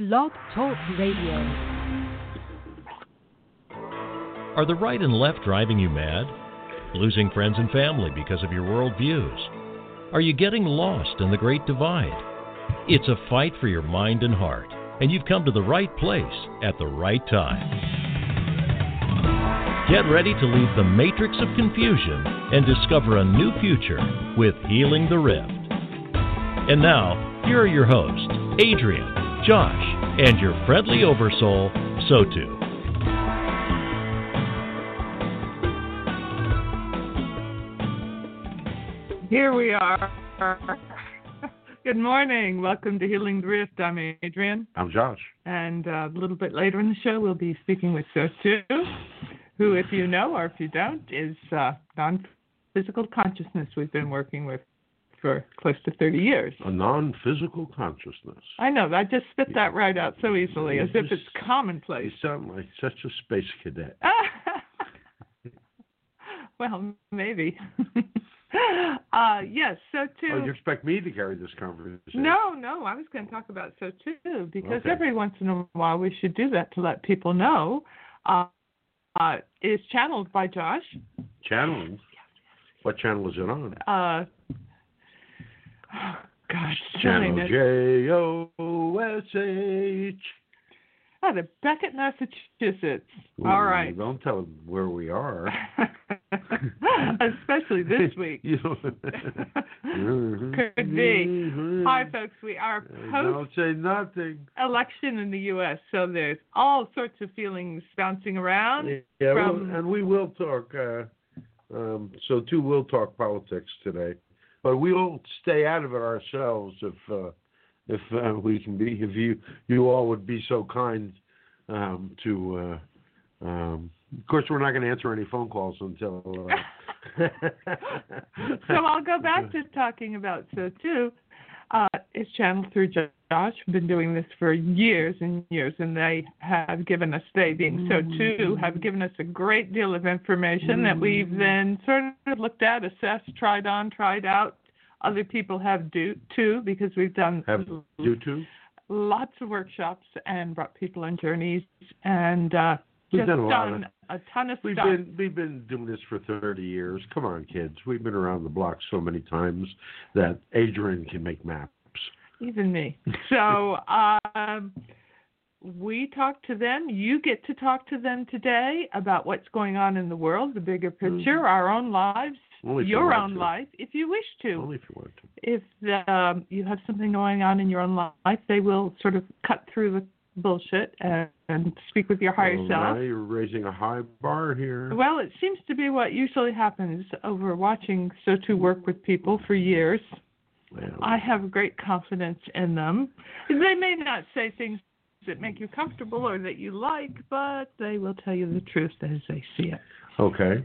Blog Talk Radio. Are the right and left driving you mad? Losing friends and family because of your worldviews? Are you getting lost in the Great Divide? It's a fight for your mind and heart, and you've come to the right place at the right time. Get ready to leave the matrix of confusion and discover a new future with Healing the Rift. And now, here are your hosts, Adrian, Josh, and your friendly oversoul, Sotu. Here we are. Good morning. Welcome to Healing the Rift. I'm Adrian. I'm Josh. And uh, a little bit later in the show, we'll be speaking with Sotu, who, if you know or if you don't, is uh, non physical consciousness we've been working with for close to 30 years. A non physical consciousness. I know. I just spit that right out so easily, You as if it's commonplace. You sound like such a space cadet. well, maybe. uh, yes, so too. Oh, you expect me to carry this conversation? No, no, I was going to talk about so too because Okay. every once in a while we should do that to let people know. Uh, uh, it's channeled by Josh. Channeling? What channel is it on? Uh, oh, gosh, Channel. J O S H. Out of Becket, Massachusetts. Ooh, All right. Don't tell them where we are. Especially this week. Could be. Hi, folks. We are post Don't say nothing. election in the U.S., so there's all sorts of feelings bouncing around. Yeah, well, and we will talk. Uh, um, Sotu, we'll talk politics today, but we'll stay out of it ourselves if uh, if uh, we can be. If you you all would be so kind um, to. Uh, um, of course, we're not going to answer any phone calls until. Uh, so I'll go back to talking about so too. Uh, it's channeled through Josh. We've been doing this for years and years, and they have given us, they being so too, have given us a great deal of information that we've then sort of looked at, assessed, tried on, tried out. Other people have do too, because we've done Have you two? lots of workshops and brought people on journeys and uh, We've just done a of- a ton of We've stuff. been we've been doing this for thirty years. Come on, kids. We've been around the block so many times that Adrian can make maps. Even me. So um, we talk to them. You get to talk to them today about what's going on in the world, the bigger picture, our own lives, Mm-hmm. Only if you your own life, if you wish to. Only if you want to. If um, you have something going on in your own life, they will sort of cut through the bullshit and, and speak with your higher Well, self. Now you're raising a high bar here. Well, it seems to be what usually happens over watching so to work with people for years. Well, I have great confidence in them. They may not say things that make you comfortable or that you like, but they will tell you the truth as they see it. okay.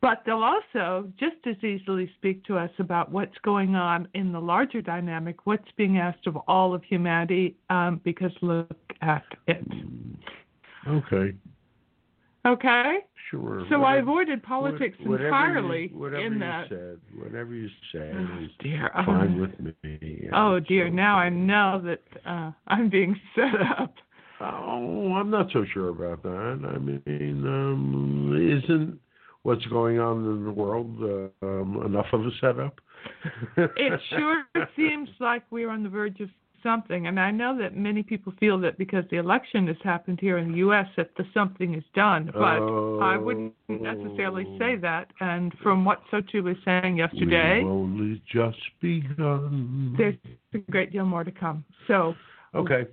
But they'll also just as easily speak to us about what's going on in the larger dynamic, what's being asked of all of humanity, um, because look at it. Okay. Okay? Sure. So I avoided politics what- entirely You, whatever in you that. said, whatever you said Oh, is dear. fine Um, with me. Oh dear, So- now I know that uh, I'm being set up. Oh, I'm not so sure about that. I mean, um, isn't what's going on in the world uh, um, enough of a setup? It sure seems like we're on the verge of something, and I know that many people feel that because the election has happened here in the U.S. that the something is done, but I wouldn't necessarily say that. And from what Sotu was saying yesterday, We've only just begun. there's a great deal more to come. So Okay.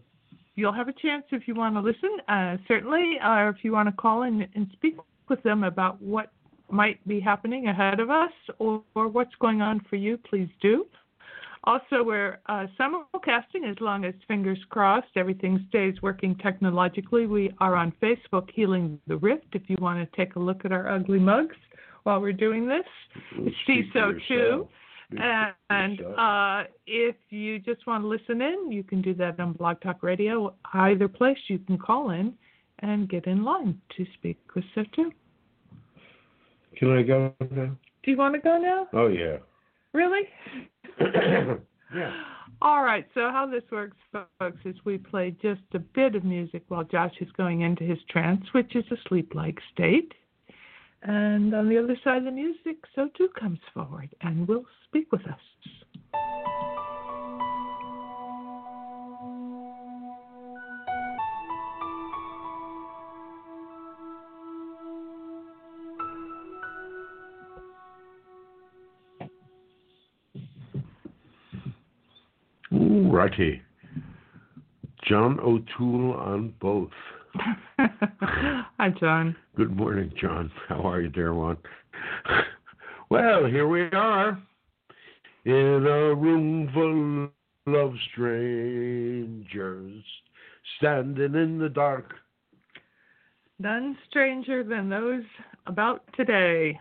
you'll have a chance if you want to listen, uh, certainly, or if you want to call in and speak with them about what might be happening ahead of us or, or what's going on for you, please do. Also, we're uh, simulcasting as long as fingers crossed everything stays working technologically. We are on Facebook, Healing the Rift, if you want to take a look at our ugly mugs while we're doing this. It's for CISO too. And uh, if you just want to listen in, you can do that on Blog Talk Radio. Either place, you can call in and get in line to speak with Sotu. Can I go now? Do you want to go now? Oh yeah. Really? Yeah. All right, so how this works, folks, is we play just a bit of music while Josh is going into his trance, which is a sleep like state. And on the other side of the music, so too comes forward and will speak with us. Ooh, righty. John O'Toole on both. Hi, John. Good morning, John. How are you, dear one? well, here we are in a room full of strangers standing in the dark. None stranger than those about today.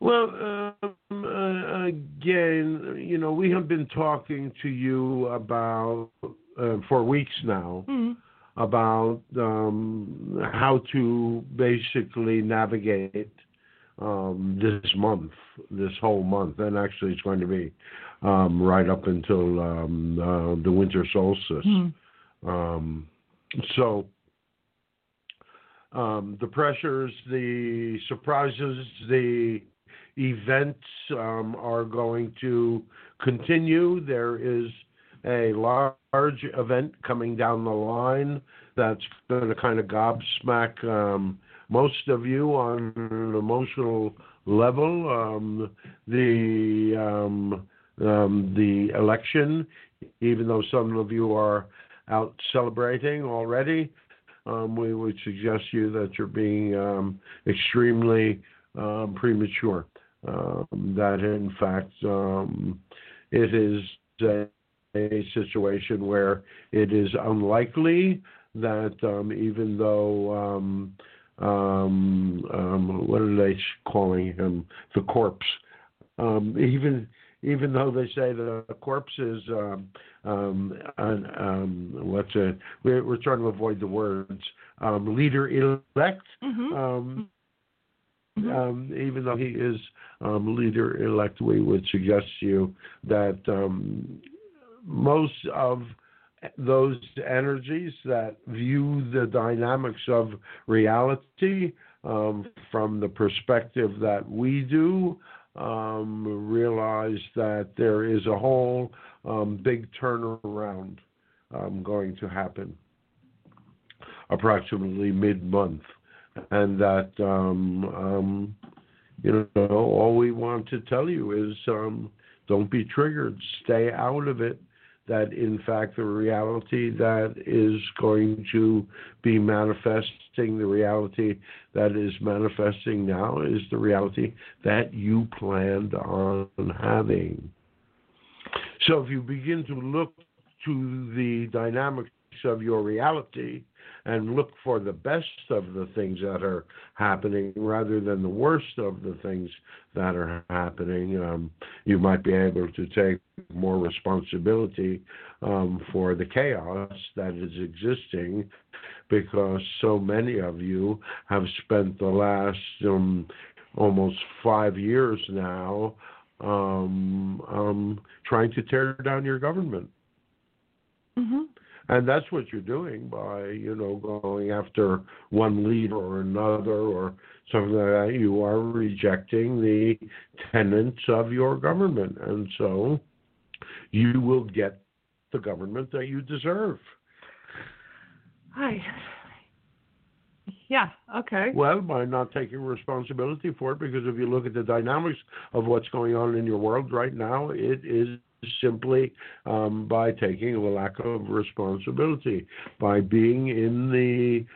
Well, um, uh, again, you know, we have been talking to you about uh, for weeks now Mm-hmm. about um, how to basically navigate um, this month, this whole month, and actually it's going to be um, right up until um, uh, the winter solstice. Mhm. Um, so um, the pressures, the surprises, the events um, are going to continue. There is a large event coming down the line that's going to kind of gobsmack um, most of you on an emotional level. Um, the um, um, the election, even though some of you are out celebrating already, um, we would suggest you that you're being extremely um, premature. Um, that in fact um, it is a, a situation where it is unlikely that um, even though um, um, um, what are they calling him the corpse um, even even though they say the corpse is um, um, an, um, what's it? We're, we're trying to avoid the words um, leader elect. Mhm. Um, Mhm. um, even though he is um, leader elect, we would suggest to you that um, most of those energies that view the dynamics of reality um, from the perspective that we do um, realize that there is a whole um, big turnaround going to happen approximately mid month and that um, um, you know all we want to tell you is um, don't be triggered, stay out of it. That in fact the reality that is going to be manifesting, the reality that is manifesting now is the reality that you planned on having. So if you begin to look to the dynamics of your reality and look for the best of the things that are happening rather than the worst of the things that are happening, um, you might be able to take more responsibility um, for the chaos that is existing because so many of you have spent the last um, almost five years now um, um, trying to tear down your government Mhm. And that's what you're doing by you know going after one leader or another or something like that you are rejecting the tenets of your government and so you will get the government that you deserve Hi. Yeah. Okay. well by not taking responsibility for it because if you look at the dynamics of what's going on in your world right now it is simply um, by taking a lack of responsibility, by being in the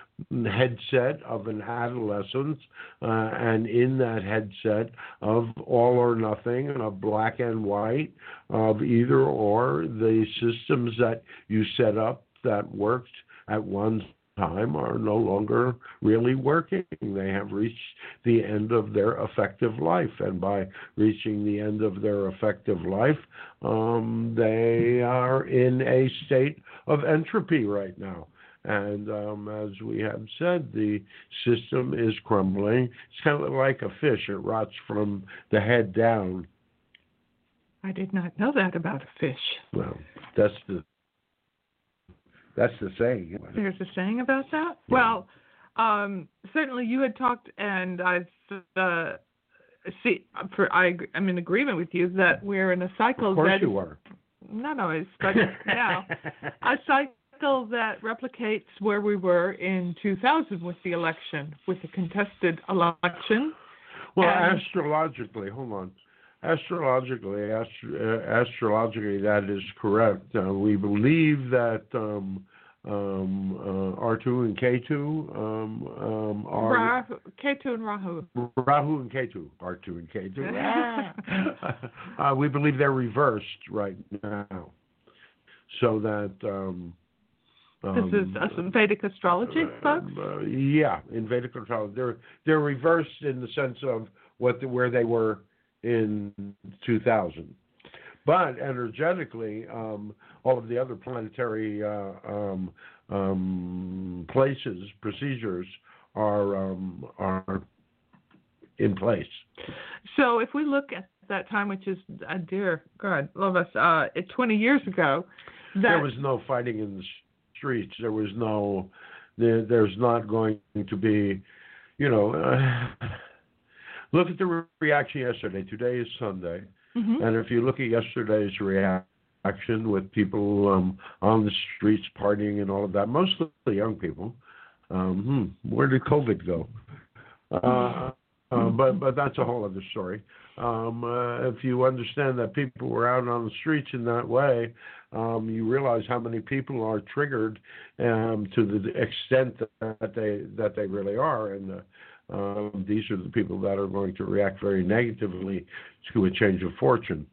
headset of an adolescence uh, and in that headset of all or nothing and of black and white, of either or, the systems that you set up that worked at one time are no longer really working. They have reached the end of their effective life, and by reaching the end of their effective life, um, they are in a state of entropy right now. And um, as we have said, the system is crumbling. It's kind of like a fish; it rots from the head down. I did not know that about a fish. Well, that's the that's the saying. There's a saying about that. Yeah. Well, um, certainly you had talked, and I've uh, see. For I, I'm in agreement with you that we're in a cycle Of course that you are. not always, but now a cycle that replicates where we were in 2000 with the election, with the contested election. Well, And- astrologically, hold on. Astrologically, astro, uh, astrologically, that is correct. Uh, we believe that um, um, uh, R2 and K2 um, um, are Rahu, Ketu and Rahu. Rahu and Ketu, R2 and K2. uh, we believe they're reversed right now, so that. Um, This is um, uh, some Vedic astrology, folks. uh, yeah, in Vedic astrology, they're they're reversed in the sense of what the, where they were in 2000. But energetically, um, all of the other planetary uh, um, um, places, procedures are um, are in place. So if we look at that time, which is, uh, dear God, love us, uh, 20 years ago, that there was no fighting in the streets. There was no. There, there's not going to be, you know. Uh, look at the re- reaction yesterday. Today is Sunday, Mhm. and if you look at yesterday's reaction with people um, on the streets partying and all of that, mostly young people. Um, hmm, where did COVID go? Uh, uh, but but that's a whole other story. Um, uh, if you understand that people were out on the streets in that way, um, you realize how many people are triggered um, to the extent that they that they really are, and uh, um, these are the people that are going to react very negatively to a change of fortune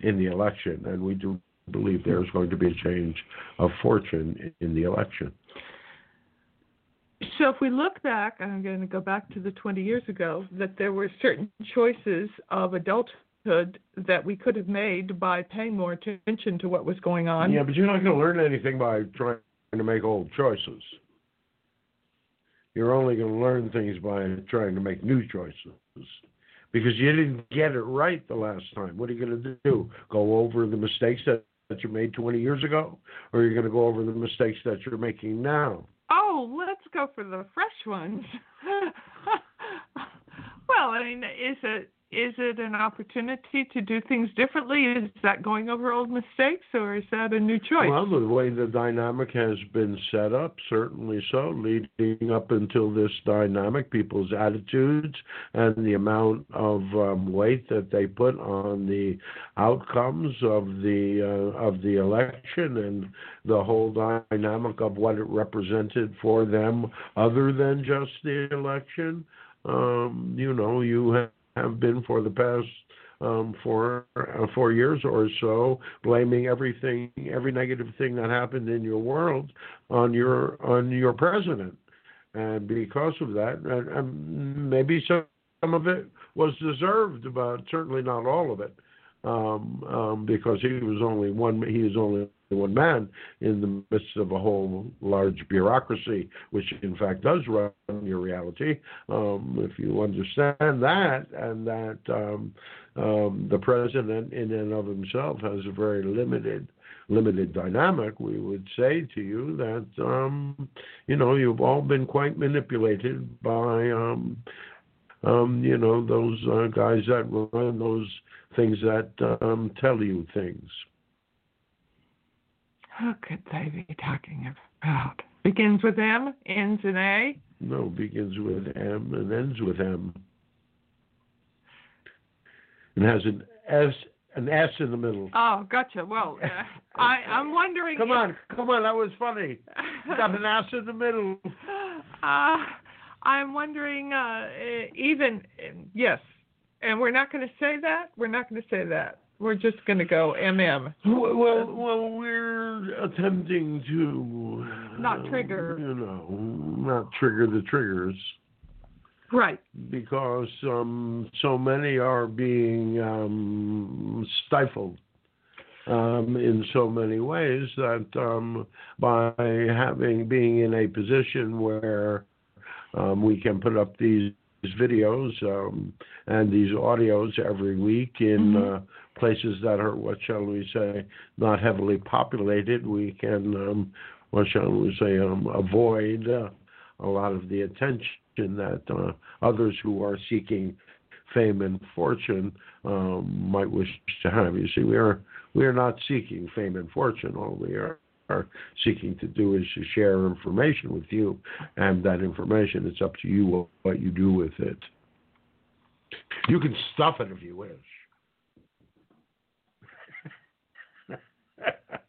in the election, and we do believe there is going to be a change of fortune in the election. So if we look back, I'm going to go back to the 20 years ago, that there were certain choices of adulthood that we could have made by paying more attention to what was going on. Yeah, but you're not going to learn anything by trying to make old choices. You're only going to learn things by trying to make new choices. Because you didn't get it right the last time. What are you going to do? Go over the mistakes that, that you made 20 years ago? Or are you going to go over the mistakes that you're making now? Oh, let's go for the fresh ones. well, I mean, is it is it an opportunity to do things differently? Is that going over old mistakes, or is that a new choice? Well, the way the dynamic has been set up, certainly so. Leading up until this dynamic, people's attitudes and the amount of um, weight that they put on the outcomes of the uh, of the election and the whole dynamic of what it represented for them, other than just the election. Um, you know, you have been for the past um, four uh, four years or so, blaming everything, every negative thing that happened in your world on your on your president, and because of that, and, and maybe some some of it was deserved, but certainly not all of it, um, um, because he was only one. He is only one man in the midst of a whole large bureaucracy, which in fact does run your reality. Um, if you understand that, and that um, um, the president in and of himself has a very limited limited dynamic, we would say to you that um, you know you've all been quite manipulated by um, um, you know those uh, guys that run those things that um, tell you things. Who could they be talking about? Begins with M, ends in A. No, begins with M and ends with M. And has an S an S in the middle. Oh, gotcha. Well, uh, I I'm wondering. Come if- on, come on, that was funny. Got an S in the middle. Uh, I'm wondering, uh, even, yes, and we're not going to say that. We're not going to say that. We're just going to go MM. Well, well, we're attempting to Not trigger. You know, not trigger the triggers Right. because um, so many are being um, stifled um, in so many ways that um, by having being in a position where um, we can put up these videos um, and these audios every week in Mhm. uh, places that are, what shall we say, not heavily populated. We can, um, what shall we say, um, avoid uh, a lot of the attention that uh, others who are seeking fame and fortune um, might wish to have. You see, we are we are not seeking fame and fortune. All we are are seeking to do is to share information with you, and that information it's up to you what, you do with it. You can stuff it if you wish.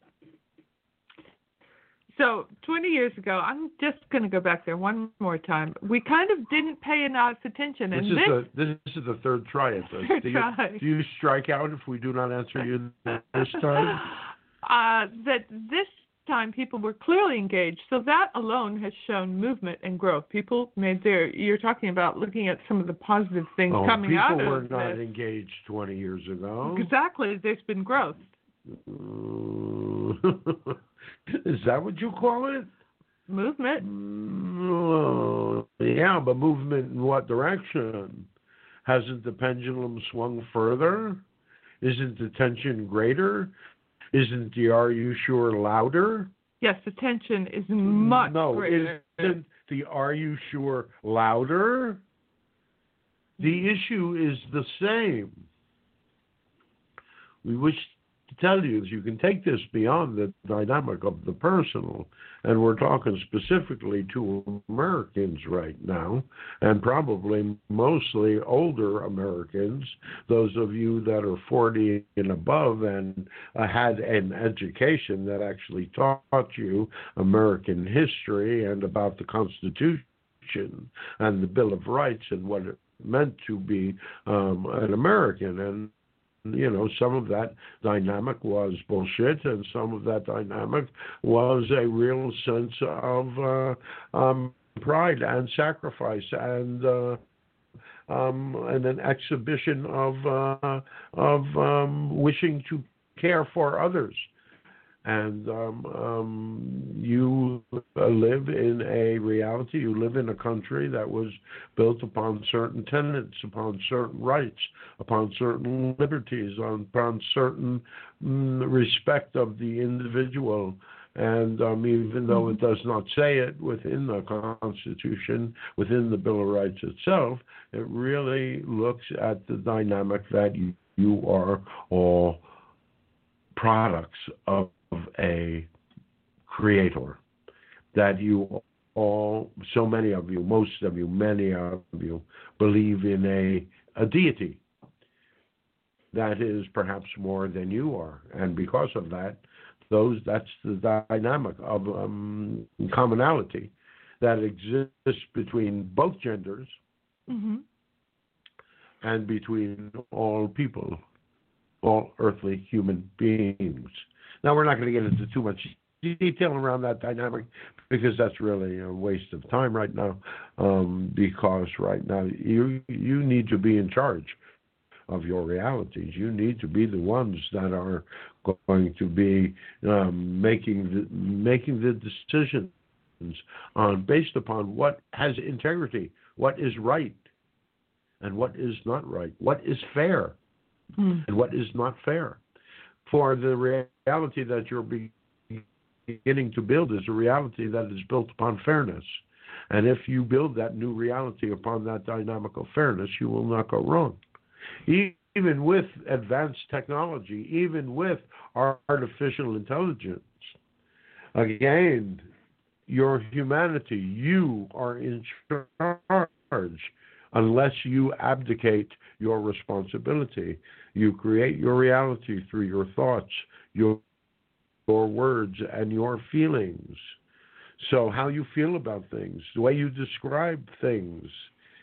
So, 20 years ago, I'm just going to go back there one more time. We kind of didn't pay enough attention, This and is this, the this is the third try at this. Third do, you, try. do you strike out if we do not answer you this time? uh, that this time people were clearly engaged. So that alone has shown movement and growth. People made their. You're talking about looking at some of the positive things Oh, coming people out were not this. engaged 20 years ago. Exactly, there's been growth. Mm. is that what you call it? Movement. Mm, yeah, but movement in what direction? Hasn't the pendulum swung further? Isn't the tension greater? Isn't the are you sure louder? Yes, the tension is much no, greater. isn't the are you sure louder? The issue is the same. We wish to tell you that you can take this beyond the dynamic of the personal, and we're talking specifically to Americans right now, and probably mostly older Americans, those of you that are 40 and above and had an education that actually taught you American history and about the Constitution and the Bill of Rights and what it meant to be um, an American. And you know, some of that dynamic was bullshit, and some of that dynamic was a real sense of uh, um, pride and sacrifice and uh, um, and an exhibition of uh, of um, wishing to care for others. And um, um, you uh, live in a reality. You live in a country that was built upon certain tenets, upon certain rights, upon certain liberties, upon certain mm, respect of the individual. And um, even though it does not say it within the Constitution, within the Bill of Rights itself, it really looks at the dynamic that you, you are all products of a creator. That you all, so many of you, most of you, many of you, believe in a, a deity that is perhaps more than you are. And because of that, those that's the dynamic of um, commonality that exists between both genders hmm and between all people, all earthly human beings. Now, we're not going to get into too much detail around that dynamic because that's really a waste of time right now. Um, because right now you you need to be in charge of your realities. You need to be the ones that are going to be um, making the, making the decisions on based upon what has integrity, what is right, and what is not right, what is fair, Mm. and what is not fair. For the reality that you're beginning to build is a reality that is built upon fairness. And if you build that new reality upon that dynamical fairness, you will not go wrong. Even with advanced technology, even with artificial intelligence, again, your humanity, you are in charge unless you abdicate your responsibility. You create your reality through your thoughts, your, your words, and your feelings. So, how you feel about things, the way you describe things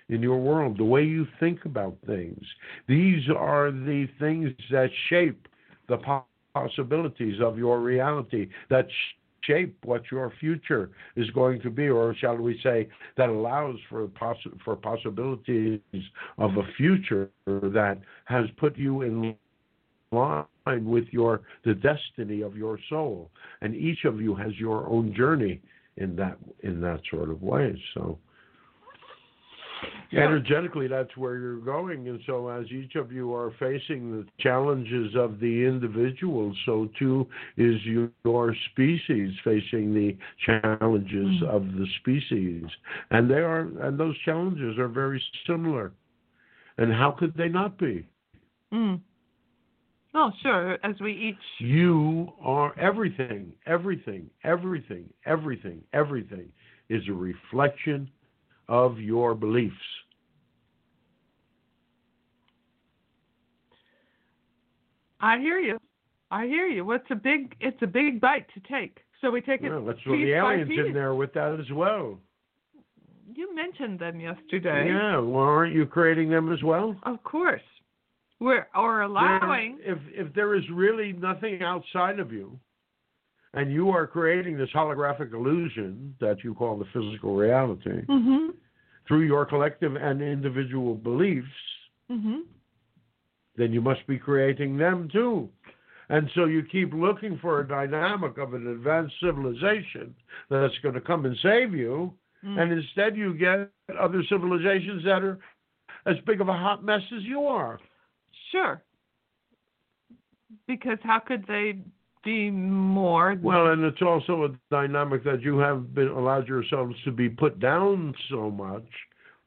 in your world, the way you think about things, these are the things that shape the possibilities of your reality, that shape what your future is going to be, or shall we say, that allows for poss- for possibilities of a future that has put you in line with your the destiny of your soul, and each of you has your own journey in that in that sort of way. So. Energetically that's where you're going and so as each of you are facing the challenges of the individual so too is your species facing the challenges Mm. of the species and they are and those challenges are very similar and how could they not be Mm. Oh, sure. As we each. you are everything everything everything everything everything is a reflection of your beliefs I hear you. I hear you. What's a big? It's a big bite to take. So we take it Well, what piece the aliens in there with that as well. You mentioned them yesterday. Yeah, well, aren't you creating them as well? Of course. We're or allowing. If if there is really nothing outside of you, and you are creating this holographic illusion that you call the physical reality Mhm. through your collective and individual beliefs, Mhm. then you must be creating them too. And so you keep looking for a dynamic of an advanced civilization that's going to come and save you, Mm. and instead you get other civilizations that are as big of a hot mess as you are. Sure. Because how could they be more? Well, and it's also a dynamic that you have been allowed yourselves to be put down so much,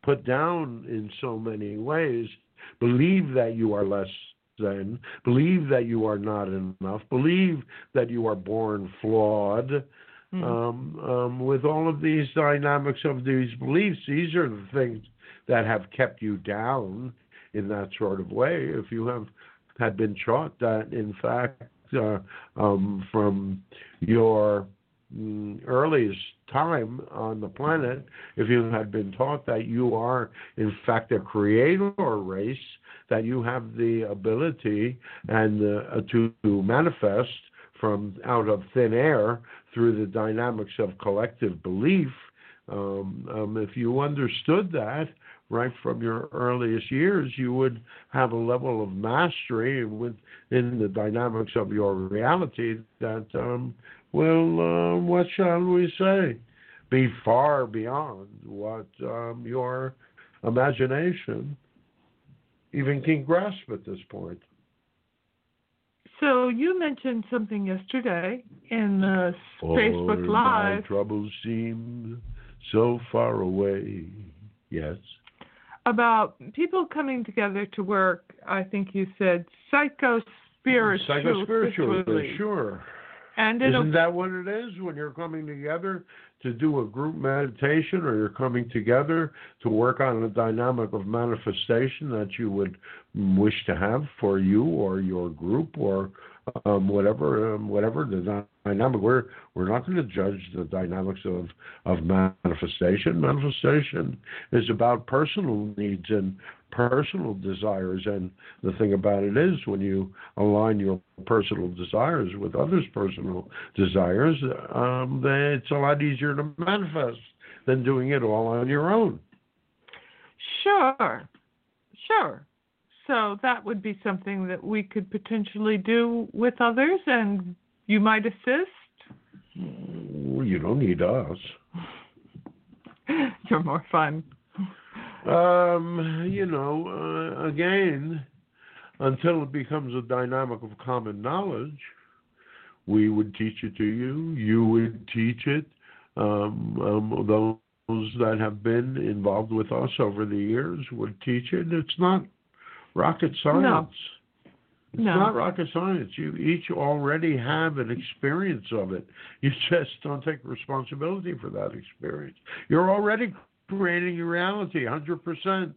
put down in so many ways. Believe that you are less than, believe that you are not enough, believe that you are born flawed. Mm. Um, um, with all of these dynamics of these beliefs, these are the things that have kept you down in that sort of way. If you have had been taught that, in fact, uh, um, from your mm, earliest time on the planet, if you had been taught that you are, in fact, a creator race, that you have the ability and uh, to, to manifest from out of thin air through the dynamics of collective belief. Um, um, if you understood that right from your earliest years, you would have a level of mastery within the dynamics of your reality that um, will, uh, what shall we say, be far beyond what um, your imagination even can grasp at this point. So you mentioned something yesterday in the Facebook All my troubles seem so far away. Yes. About people coming together to work. I think you said psychospiritually. Psychospiritually, sure. And Isn't that what it is when you're coming together to do a group meditation or you're coming together to work on a dynamic of manifestation that you would wish to have for you or your group or um, whatever um, whatever the dynamic? We're we're not going to judge the dynamics of of manifestation. Manifestation is about personal needs and personal desires and the thing about it is when you align your personal desires with others personal desires um then it's a lot easier to manifest than doing it all on your own sure, sure. So that would be something that we could potentially do with others, and you might assist. Well, you don't need us You're more fun. Um, you know, uh, again, until it becomes a dynamic of common knowledge, we would teach it to you. You would teach it. Um, um, those that have been involved with us over the years would teach it. It's not rocket science. It's No. not rocket science. You each already have an experience of it. You just don't take responsibility for that experience. You're already creating your reality 100%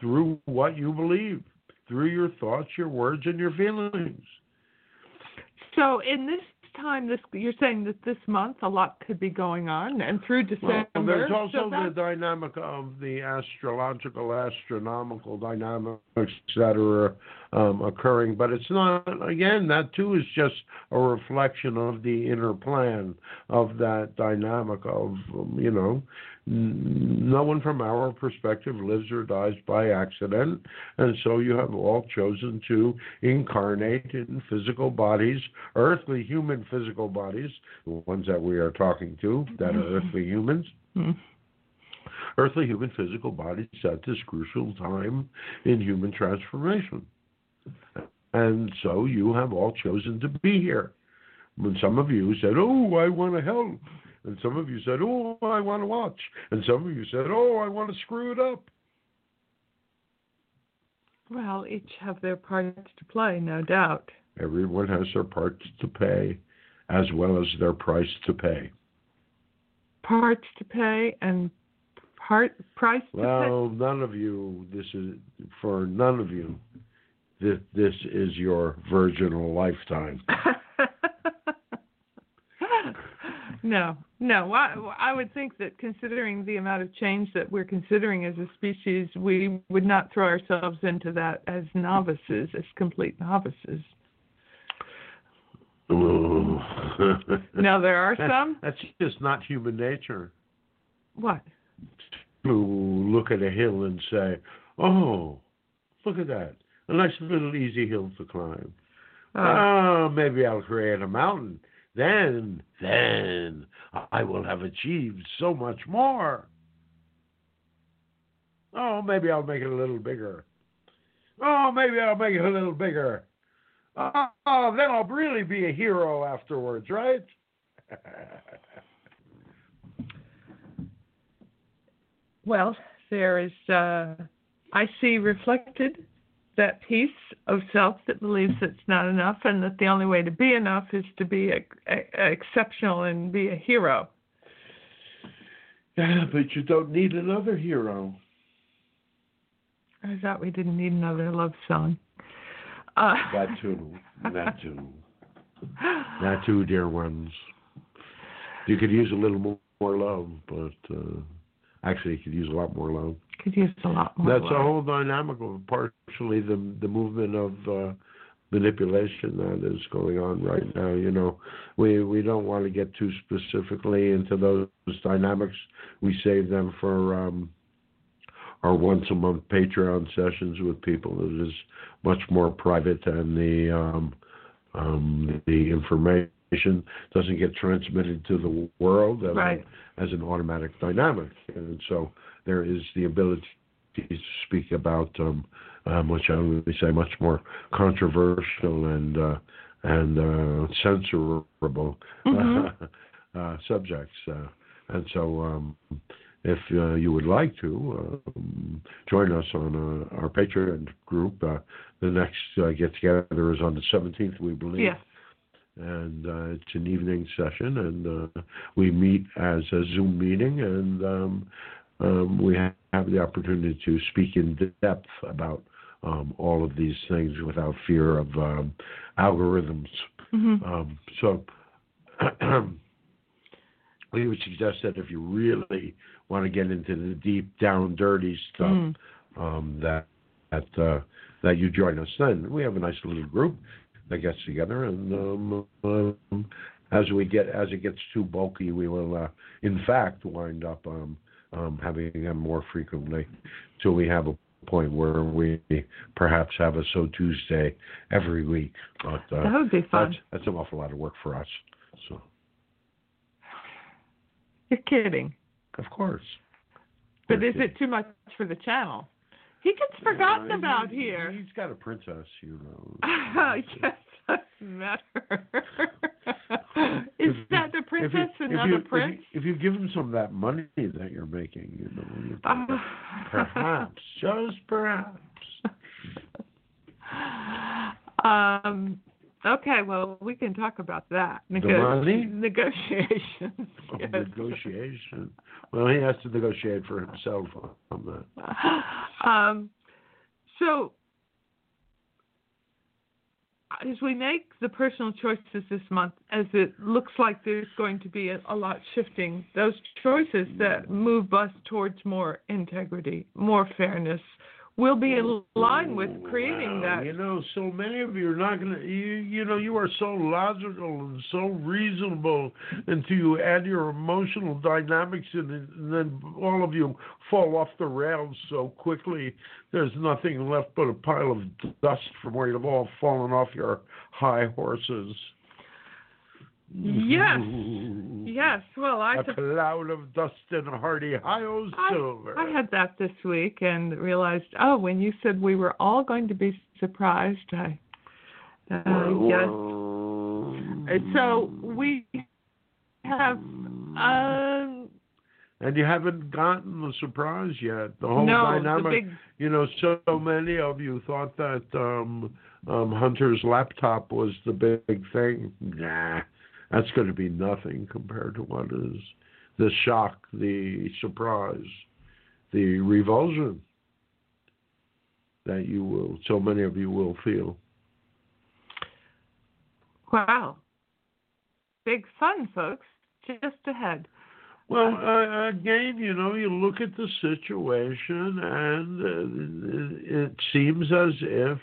through what you believe, through your thoughts, your words, and your feelings. So in this time, this you're saying that this month a lot could be going on, and through December. Well, there's also so the dynamic of the astrological, astronomical dynamics that are um, occurring, but it's not. Again, that too is just a reflection of the inner plan of that dynamic of um, you know. No one from our perspective lives or dies by accident, and so you have all chosen to incarnate in physical bodies, earthly human physical bodies, the ones that we are talking to, that are earthly humans, Hmm. earthly human physical bodies at this crucial time in human transformation. And so you have all chosen to be here. And some of you said, Oh, I want to help. And some of you said, Oh, I want to watch. And some of you said, Oh, I want to screw it up. Well, each have their parts to play, no doubt. Everyone has their parts to pay as well as their price to pay. Parts to pay and part price to well, pay? none of you, this is for none of you, this, this is your virginal lifetime. no, no. I, I would think that considering the amount of change that we're considering as a species, we would not throw ourselves into that as novices, as complete novices. now there are some. That's just not human nature. What? To look at a hill and say, "Oh, look at that! A nice little easy hill to climb." Uh, oh, maybe I'll create a mountain. Then, then I will have achieved so much more. Oh, maybe I'll make it a little bigger. Oh, maybe I'll make it a little bigger. Oh, then I'll really be a hero afterwards, right? well, there is, uh, I see reflected that piece of self that believes it's not enough and that the only way to be enough is to be a, a, exceptional and be a hero. Yeah, but you don't need another hero. I thought we didn't need another love song. Uh, that too. That too. that too, dear ones. You could use a little more, more love, but uh, actually, you could use a lot more love. Could use a lot more. That's love. a whole dynamic of partially the the movement of uh, manipulation that is going on right now. You know, we we don't want to get too specifically into those dynamics. We save them for um, our once a month Patreon sessions with people. It is much more private, and the um, um, the information doesn't get transmitted to the world as, right. a, as an automatic dynamic, and so there is the ability to speak about um, um, which I would say much more controversial and uh, and uh, censorable mm-hmm. uh, subjects. Uh, and so, um, if uh, you would like to um, join us on uh, our Patreon group, uh, the next uh, get together is on the 17th, we believe. Yes. And uh, it's an evening session, and uh, we meet as a Zoom meeting, and um, we have the opportunity to speak in depth about um, all of these things without fear of um, algorithms. Mm-hmm. Um, so we would suggest that if you really want to get into the deep, down, dirty stuff, mm. um, that that uh, that you join us. Then we have a nice little group that gets together, and um, um, as we get as it gets too bulky, we will, uh, in fact, wind up um, um, having them more frequently, till we have a point where we perhaps have a So Tuesday every week. But uh, that would be fun. That's, that's an awful lot of work for us. So. You're kidding. Of course. But is it too much for the channel? He gets forgotten about he, here. He's got a princess, you know. yes, matter. is if, that the princess you, another if you, prince? If you, if you give him some of that money that you're making, you know, you uh, perhaps, just perhaps. um, Okay, well, we can talk about that. Nego- the money? Negotiations. Oh, yes. Negotiation. Well, he has to negotiate for himself on that. Um, so, as we make the personal choices this month, as it looks like there's going to be a, a lot shifting, those choices that move us towards more integrity, more fairness, will be in line with creating wow. that. You know, so many of you are not going to. You, you know, you are so logical and so reasonable until you add your emotional dynamics in it, and then all of you fall off the rails so quickly. There's nothing left but a pile of dust from where you've all fallen off your high horses. Yes. Yes. Well, I A sup- cloud of dust and hearty high-o silver. I had that this week and realized, oh, when you said we were all going to be surprised, I, guess. And so we have, um, and you haven't gotten the surprise yet. The whole no, dynamic. the big, You know, so many of you thought that um, um, Hunter's laptop was the big thing. Nah, that's going to be nothing compared to what is the shock, the surprise, the revulsion that you will, so many of you will feel. wow. Big fun, folks, just ahead. Well, uh, again, you know, you look at the situation, and uh, it seems as if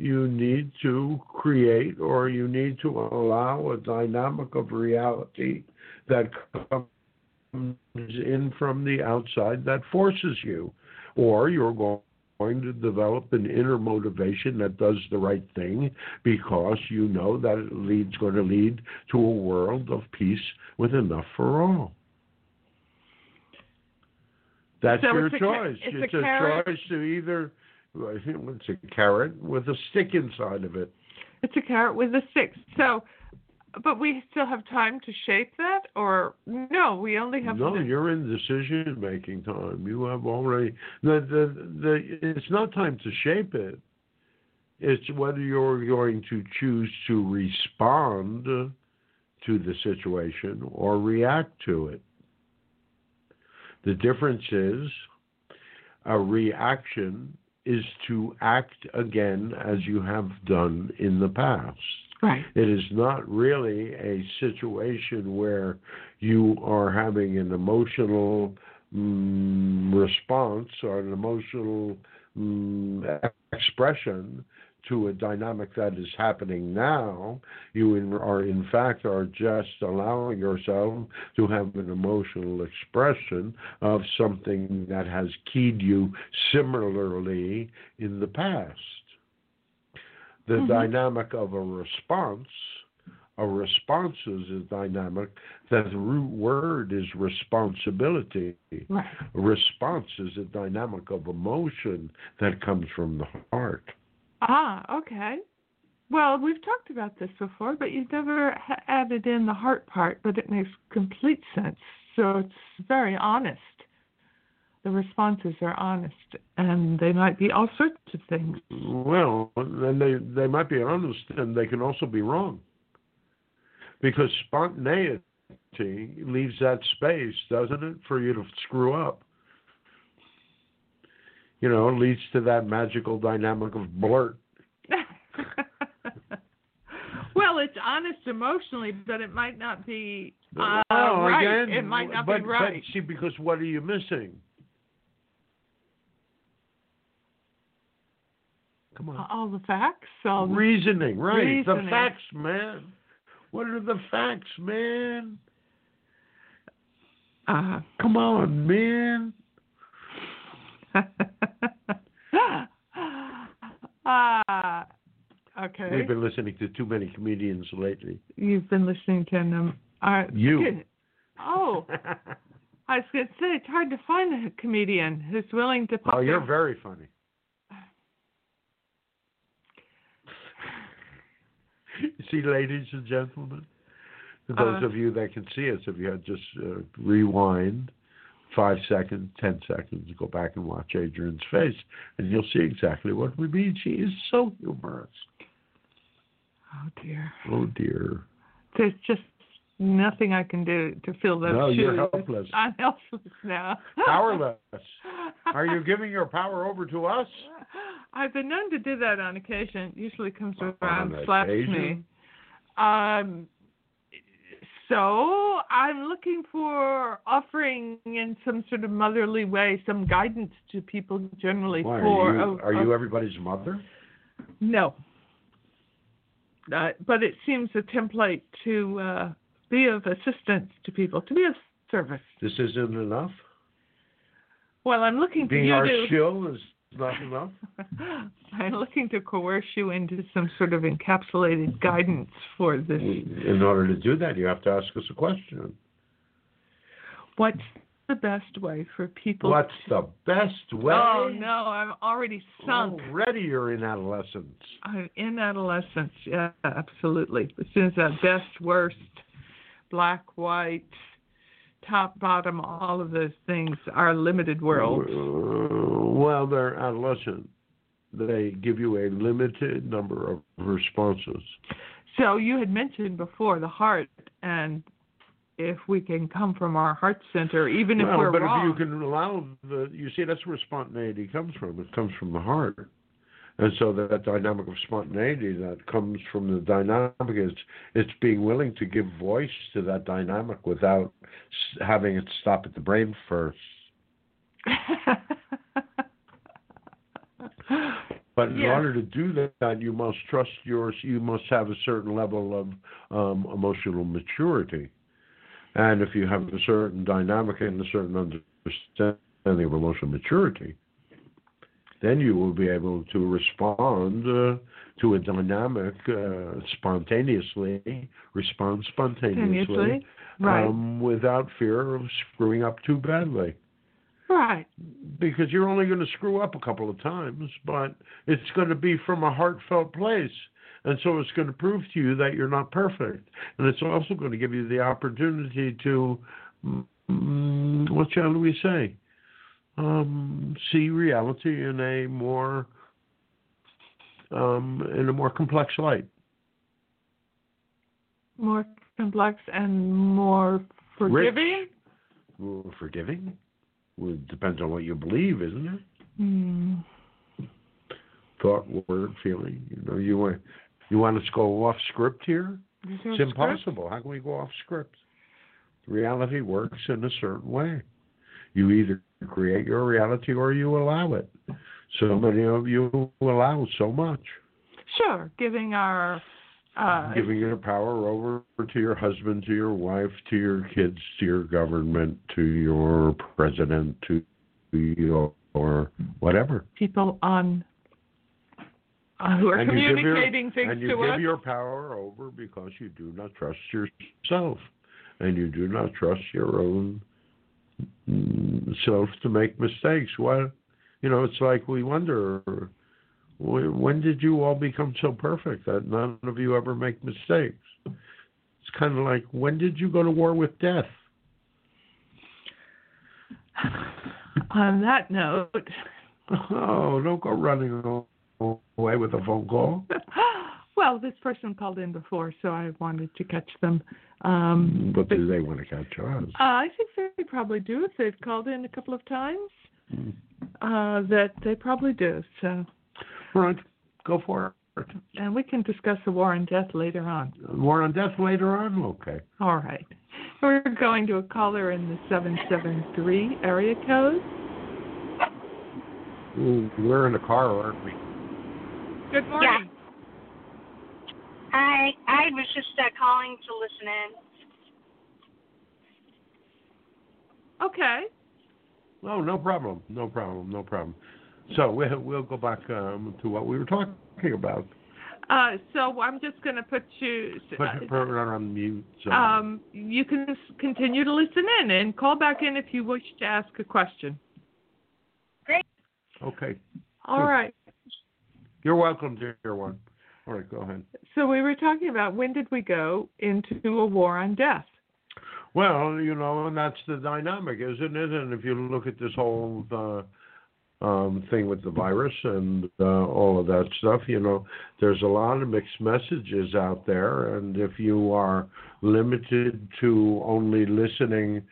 you need to create or you need to allow a dynamic of reality that comes in from the outside that forces you, or you're going to develop an inner motivation that does the right thing because you know that it leads going to lead to a world of peace with enough for all. That's So your it's a ca- choice. it's a a choice to either it's a carrot with a stick inside of it. It's a carrot with a stick. So, but we still have time to shape that, or no? We only have. no, to, you're in decision making time. You have already the, the the it's not time to shape it. It's whether you're going to choose to respond to the situation or react to it. The difference is a reaction is to act again as you have done in the past. right. It is not really a situation where you are having an emotional mm, response or an emotional mm, expression to a dynamic that is happening now. You in, are, in fact, are just allowing yourself to have an emotional expression of something that has keyed you similarly in the past the Mhm. dynamic of a response. A response is a dynamic. That the root word is responsibility. Right. Response is a dynamic of emotion that comes from the heart. Ah, okay. Well, we've talked about this before, but you've never ha- added in the heart part, but it makes complete sense. So it's very honest. The responses are honest, and they might be all sorts of things. Well, then they they might be honest, and they can also be wrong. Because spontaneity leaves that space, doesn't it, for you to screw up? You know, it leads to that magical dynamic of blurt. well, it's honest emotionally, but it might not be uh, Well, right. again, it might not but, be right. But see, because what are you missing? Come on. all the facts, all the Reasoning, right. The Reasoning. facts, man. What are the facts, man? uh, Come on, man. Ah, okay. We've been listening to too many comedians lately. You've been listening to them. Uh, You. okay. Oh, I was going to say it's hard to find a comedian who's willing to oh, you're their- very funny. See, ladies and gentlemen, those Uh, of you that can see us, if you had just uh, rewind five seconds, ten seconds, go back and watch Adrian's face, and you'll see exactly what we mean. She is so humorous. Oh dear. Oh dear. There's just nothing I can do to fill those No, shoes. you're helpless. I'm helpless now. Powerless. Are you giving your power over to us? I've been known to do that on occasion. It usually comes around, slaps me. Um, so I'm looking for offering in some sort of motherly way some guidance to people generally Why, for. are you, a- are you everybody's mother? No. Uh, but it seems a template to uh, be of assistance to people, to be of service. This isn't enough. Well, I'm looking for Being you our to. shill is enough? I'm looking to coerce you into some sort of encapsulated guidance for this. In order to do that, you have to ask us a question. What's the best way for people? What's to... the best way? Oh no, I'm already sunk. Already, you're in adolescence. I'm in adolescence. Yeah, absolutely. As soon as that best, worst, black, white, top, bottom, all of those things are limited worlds. Mm-hmm. Well, they're adolescent. They give you a limited number of responses. So you had mentioned before the heart and if we can come from our heart center, even if well, we're but wrong. if you can allow the, you see, that's where spontaneity comes from. It comes from the heart, and so that, that dynamic of spontaneity that comes from the dynamic is it's being willing to give voice to that dynamic without having it stop at the brain first. But in order to do that, you must trust yours. You must have a certain level of um, emotional maturity, and if you have a certain dynamic and a certain understanding of emotional maturity, then you will be able to respond uh, to a dynamic uh, spontaneously, respond spontaneously, Continuously. Right. um, without fear of screwing up too badly right. because you're only going to screw up a couple of times, but it's going to be from a heartfelt place. And so it's going to prove to you that you're not perfect. And it's also going to give you the opportunity to, mm, what shall we say, um, see reality in a more um, in a more complex light. More complex and more forgiving. Well, Forgiving? Well, it depends on what you believe, isn't it? Hmm. Thought, word, feeling. You know, you want you want us to go off script here? It's script? impossible. How can we go off script? Reality works in a certain way. You either create your reality or you allow it. So many of you allow so much, Sure. Giving our. Uh, giving your power over to your husband, to your wife, to your kids, to your government, to your president, to your or whatever. people on. Uh, who are And you give your- communicating things and you to give us. your power over because you do not trust yourself and you do not trust your own mm, self to make mistakes well you know it's like we wonder when did you all become so perfect that none of you ever make mistakes it's kind of like when did you go to war with death On that note, oh don't go running away with a phone call well, this person called in before, so I wanted to catch them. Um, but do they want to catch us uh, I think they probably do if they've called in a couple of times. Mm. Uh, that they probably do. So, all right go for it and we can discuss the war and death later on. war on death later on okay All right. We're going to a caller in the 773 area code. Ooh, we're in the car, aren't we? Good morning. Hi, I was just uh, calling to listen in. Okay. Oh, no problem. No problem. No problem. So we'll, we'll go back um, to what we were talking about. Uh, so I'm just going to put you. Put, put it on mute. So. Um, you can continue to listen in and call back in if you wish to ask a question. Great. okay. All Good. right. You're welcome, dear one. All right, go ahead. So we were talking about when did we go into a war on death? Well, you know, and that's the dynamic, isn't it? And if you look at this whole uh, um, thing with the virus and uh, all of that stuff, you know, there's a lot of mixed messages out there. And if you are limited to only listening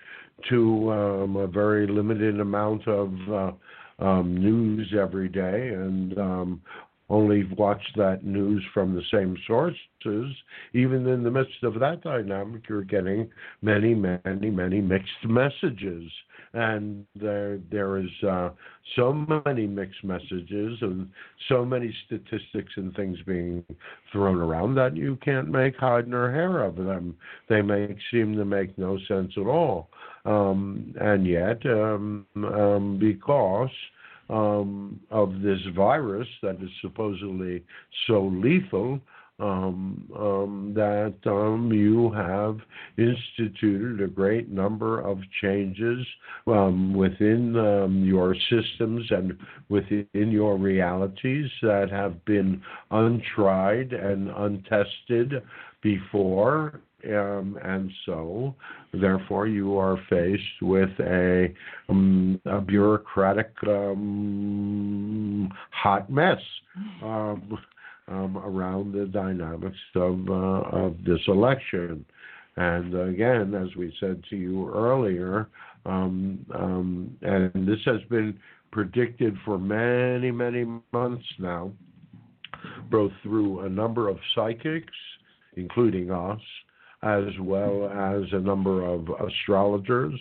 to um, a very limited amount of uh, um, news every day and um, only watch that news from the same sources, even in the midst of that dynamic, you're getting many, many, many mixed messages. And there, there is uh, so many mixed messages and so many statistics and things being thrown around that you can't make hide nor hair of them. They make seem to make no sense at all. Um, and yet, um, um, because um, of this virus that is supposedly so lethal um, um, that um, you have instituted a great number of changes um, within um, your systems and within your realities that have been untried and untested before. Um, and so, therefore, you are faced with a, a bureaucratic hot mess um, around the dynamics of, uh, of this election. And again, as we said to you earlier, um, um, and this has been predicted for many, many months now, both through a number of psychics, including us, as well as a number of astrologers,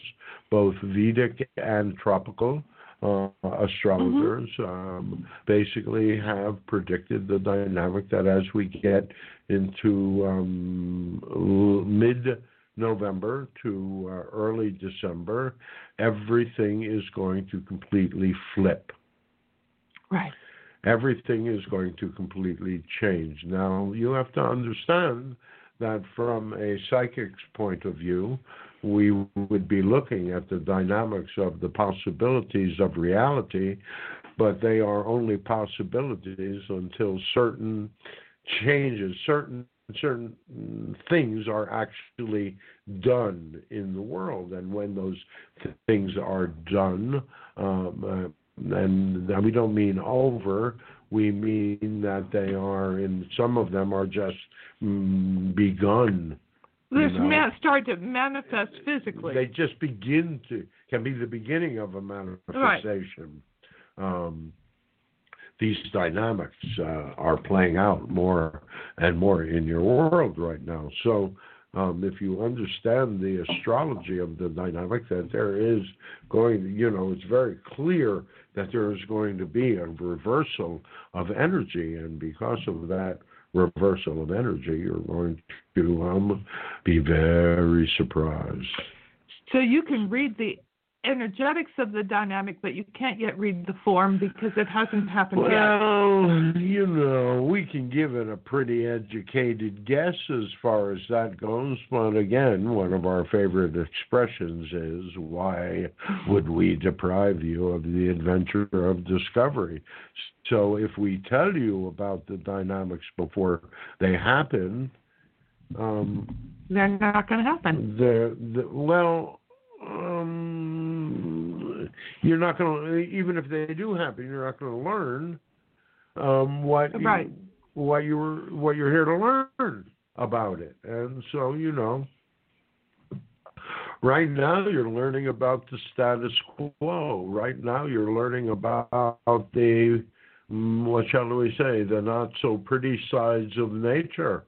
both Vedic and tropical, uh, astrologers mm-hmm. um, basically have predicted the dynamic that as we get into um, mid November to uh, early December, everything is going to completely flip. Right. Everything is going to completely change. Now, you have to understand that from a psychic's point of view, we would be looking at the dynamics of the possibilities of reality, but they are only possibilities until certain changes, certain certain things are actually done in the world, and when those th- things are done, um, uh, and we don't mean over, we mean that they are, and some of them are just mm, begun this you know, man start to manifest physically. They just begin to can be the beginning of a manifestation. Right. Um, these dynamics uh, are playing out more and more in your world right now. So, um, if you understand the astrology of the dynamic, that there is going, you know, it's very clear that there is going to be a reversal of energy, and because of that reversal of energy, you're going to um, be very surprised. So you can read the energetics of the dynamic, but you can't yet read the form because it hasn't happened well, yet. Well, you know, we can give it a pretty educated guess as far as that goes. But again, one of our favorite expressions is why would we deprive you of the adventure of discovery? So if we tell you about the dynamics before they happen, um, they're not going to happen. The, the, well, um, you're not going to even if they do happen, you're not going to learn um, what right. you, what you were what you're here to learn about it. And so you know, right now you're learning about the status quo. Right now you're learning about the mm, what shall we say the not so pretty sides of nature.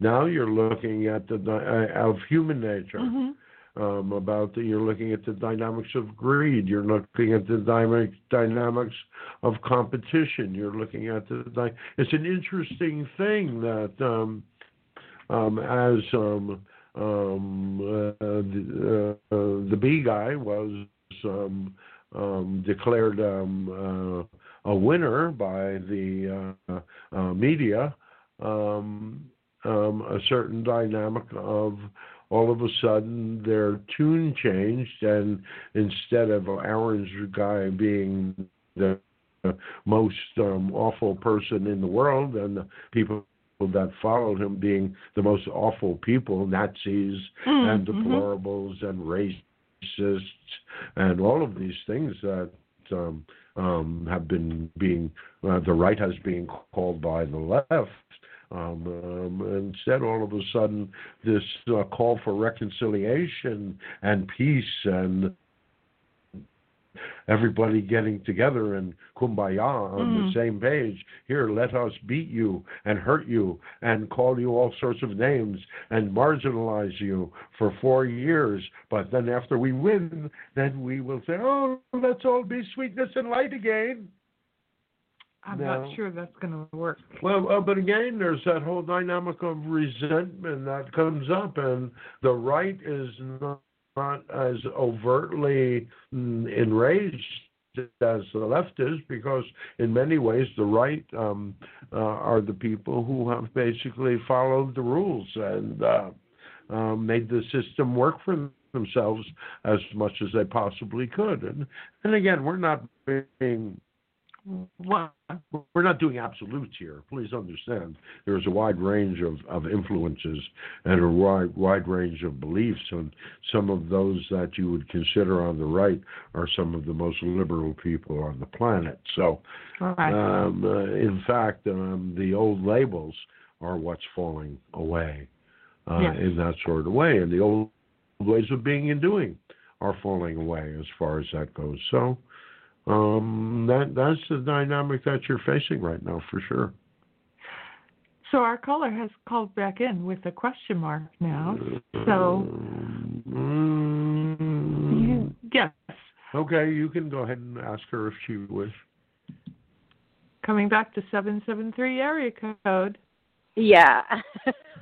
Now you're looking at the uh, of human nature. Mm-hmm um, about the, you're looking at the dynamics of greed. You're looking at the dynamic, dynamics of competition. You're looking at the. It's an interesting thing that um, um, as um, um, uh, the, uh, the B guy was um, um, declared um, uh, a winner by the uh, uh, media. Um, um, a certain dynamic of all of a sudden their tune changed, and instead of Orange Guy being the most um, awful person in the world, and the people that followed him being the most awful people, Nazis mm, and deplorables mm-hmm. and racists, and all of these things that um, um, have been being uh, the right has been called by the left um, um, instead, all of a sudden, this uh, call for reconciliation and peace and everybody getting together and kumbaya on mm. the same page. Here, let us beat you and hurt you and call you all sorts of names and marginalize you for four years. But then after we win, then we will say, oh, let's all be sweetness and light again. I'm no. not sure that's going to work. Well, uh, but again, there's that whole dynamic of resentment that comes up, and the right is not, not as overtly mm, enraged as the left is because in many ways the right um, uh, are the people who have basically followed the rules and uh, um, made the system work for themselves as much as they possibly could. And and again, we're not being What? we're not doing absolutes here. Please understand, there's a wide range of, of influences and a wide wide range of beliefs, and some of those that you would consider on the right are some of the most liberal people on the planet. So, Right. um, uh, in fact, um, the old labels are what's falling away uh, Yes. in that sort of way, and the old ways of being and doing are falling away as far as that goes. So. Um, that that's the dynamic that you're facing right now for sure. So our caller has called back in with a question mark now. So Mm, you, yes, okay, you can go ahead and ask her if she wish. coming back to seven seven three area code. Yeah.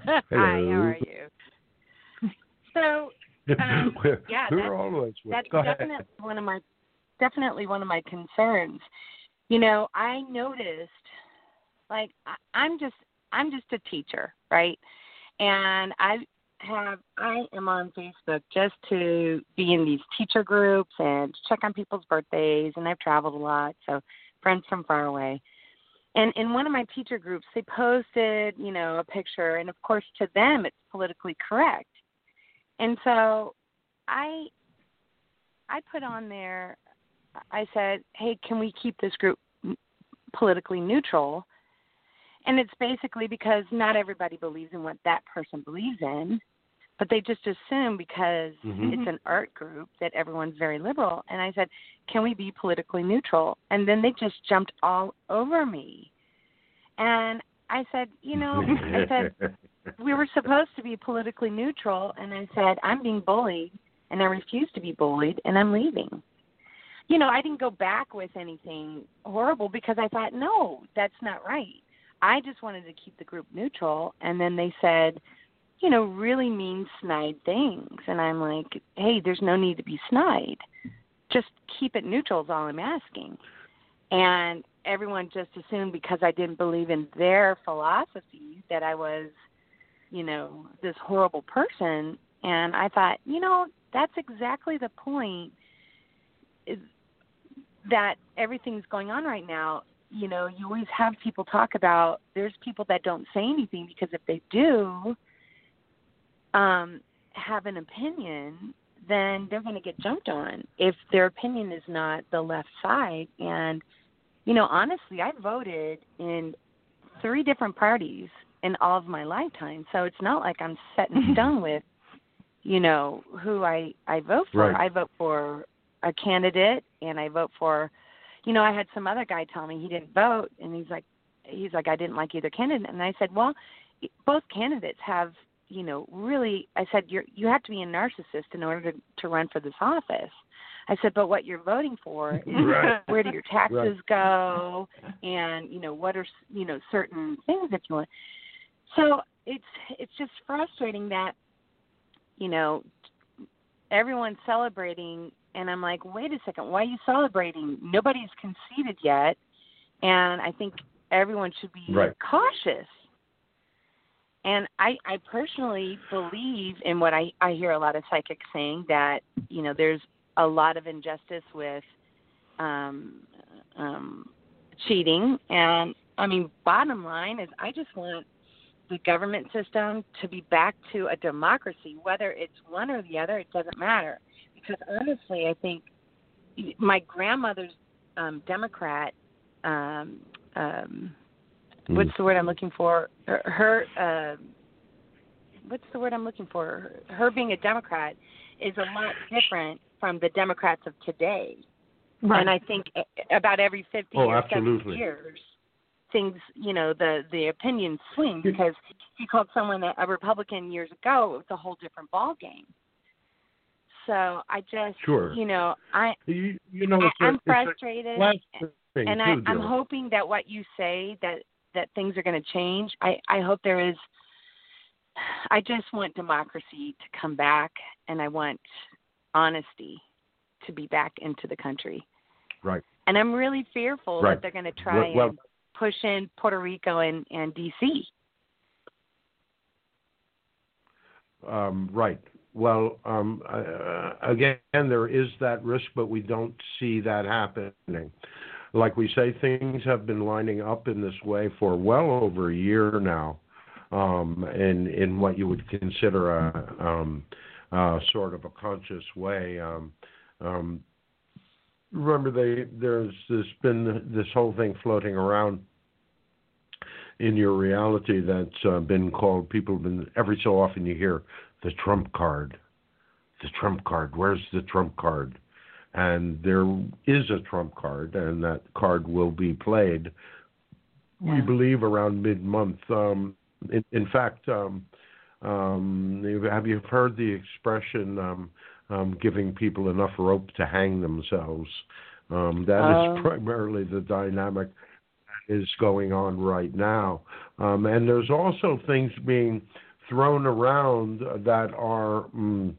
Hi, how are you? So Um, yeah, we're that's- always with. that's Go ahead. definitely one of my definitely one of my concerns. You know, I noticed like I'm just I'm just a teacher, right? And I have I am on Facebook just to be in these teacher groups and check on people's birthdays and I've traveled a lot, so friends from far away. And in one of my teacher groups they posted, you know, a picture and of course to them it's politically correct. And so I I put on there I said, "Hey, can we keep this group politically neutral?" And it's basically because not everybody believes in what that person believes in, but they just assume because Mhm. it's an art group that everyone's very liberal. And I said, "Can we be politically neutral?" And then they just jumped all over me. And I said, "You know, I said we were supposed to be politically neutral and I said, I'm being bullied and I refuse to be bullied and I'm leaving. You know, I didn't go back with anything horrible because I thought, no, that's not right. I just wanted to keep the group neutral and then they said, you know, really mean snide things and I'm like, Hey, there's no need to be snide. Just keep it neutral is all I'm asking. And everyone just assumed because I didn't believe in their philosophy that I was you know, this horrible person. And I thought, you know, that's exactly the point that everything's going on right now. You know, you always have people talk about there's people that don't say anything because if they do um have an opinion, then they're going to get jumped on if their opinion is not the left side and you know, honestly, I voted in three different parties in all of my lifetime. So it's not like I'm set in stone with, you know, who I I vote for. Right. I vote for a candidate, and I vote for, you know, I had some other guy tell me he didn't vote, and he's like, he's like, I didn't like either candidate, and I said, well, both candidates have, you know, really. I said, you're you have to be a narcissist in order to to run for this office. I said, but what you're voting for is Right. where do your taxes Right. go, and you know what are you know certain things that you want. So it's it's just frustrating that you know everyone's celebrating, and I'm like, wait a second, why are you celebrating? Nobody's conceded yet, and I think everyone should be Right. cautious. And I, I personally believe in what I, I hear a lot of psychics saying that you know there's a lot of injustice with um, um, cheating, and I mean, bottom line is, I just want the government system to be back to a democracy. Whether it's one or the other, it doesn't matter. Because honestly, I think my grandmother's um, Democrat. Um, um, what's the word I'm looking for? Her, her uh, what's the word I'm looking for? Her being a Democrat is a lot different from the Democrats of today. Right. And I think a- about every 50 Oh, or 70 absolutely. years, things, you know, the the opinions swing because if you called someone a, a Republican years ago, it was a whole different ball game. So I just, Sure. you know, I You, you know, I, it's a, I'm a frustrated, and I, I'm hoping that what you say that that things are going to change. I I hope there is. I just want democracy to come back, and I want honesty to be back into the country. Right. And I'm really fearful Right. that they're going to try Well- well- and push in Puerto Rico and, and DC. Um, right. Well, um, uh, again, there is that risk, but we don't see that happening. Like we say, things have been lining up in this way for well over a year now, um, in in what you would consider a um, sort of a conscious way. Um, um, remember, they, there's there's been this whole thing floating around in your reality that's uh, been called people have been every so often you hear the trump card the trump card where's the trump card? And there is a trump card and that card will be played we believe around mid month um in, in fact um um have you heard the expression um um giving people enough rope to hang themselves? Um that is Oh. primarily the dynamic is going on right now. Um, and there's also things being thrown around that are mm,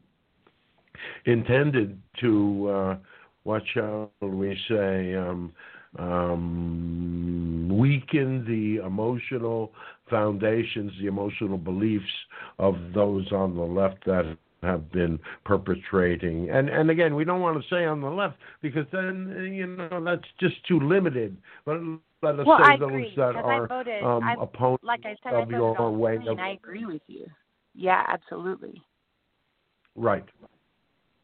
intended to, uh, what shall we say, um, um, weaken the emotional foundations, the emotional beliefs of those on the left that have been perpetrating. And and again, we don't want to say on the left because then you know that's just too limited. But let us well, say I those agree that because are I voted. um, I, opponents like I said, I of voted your way of and I agree with you. Yeah, absolutely. Right.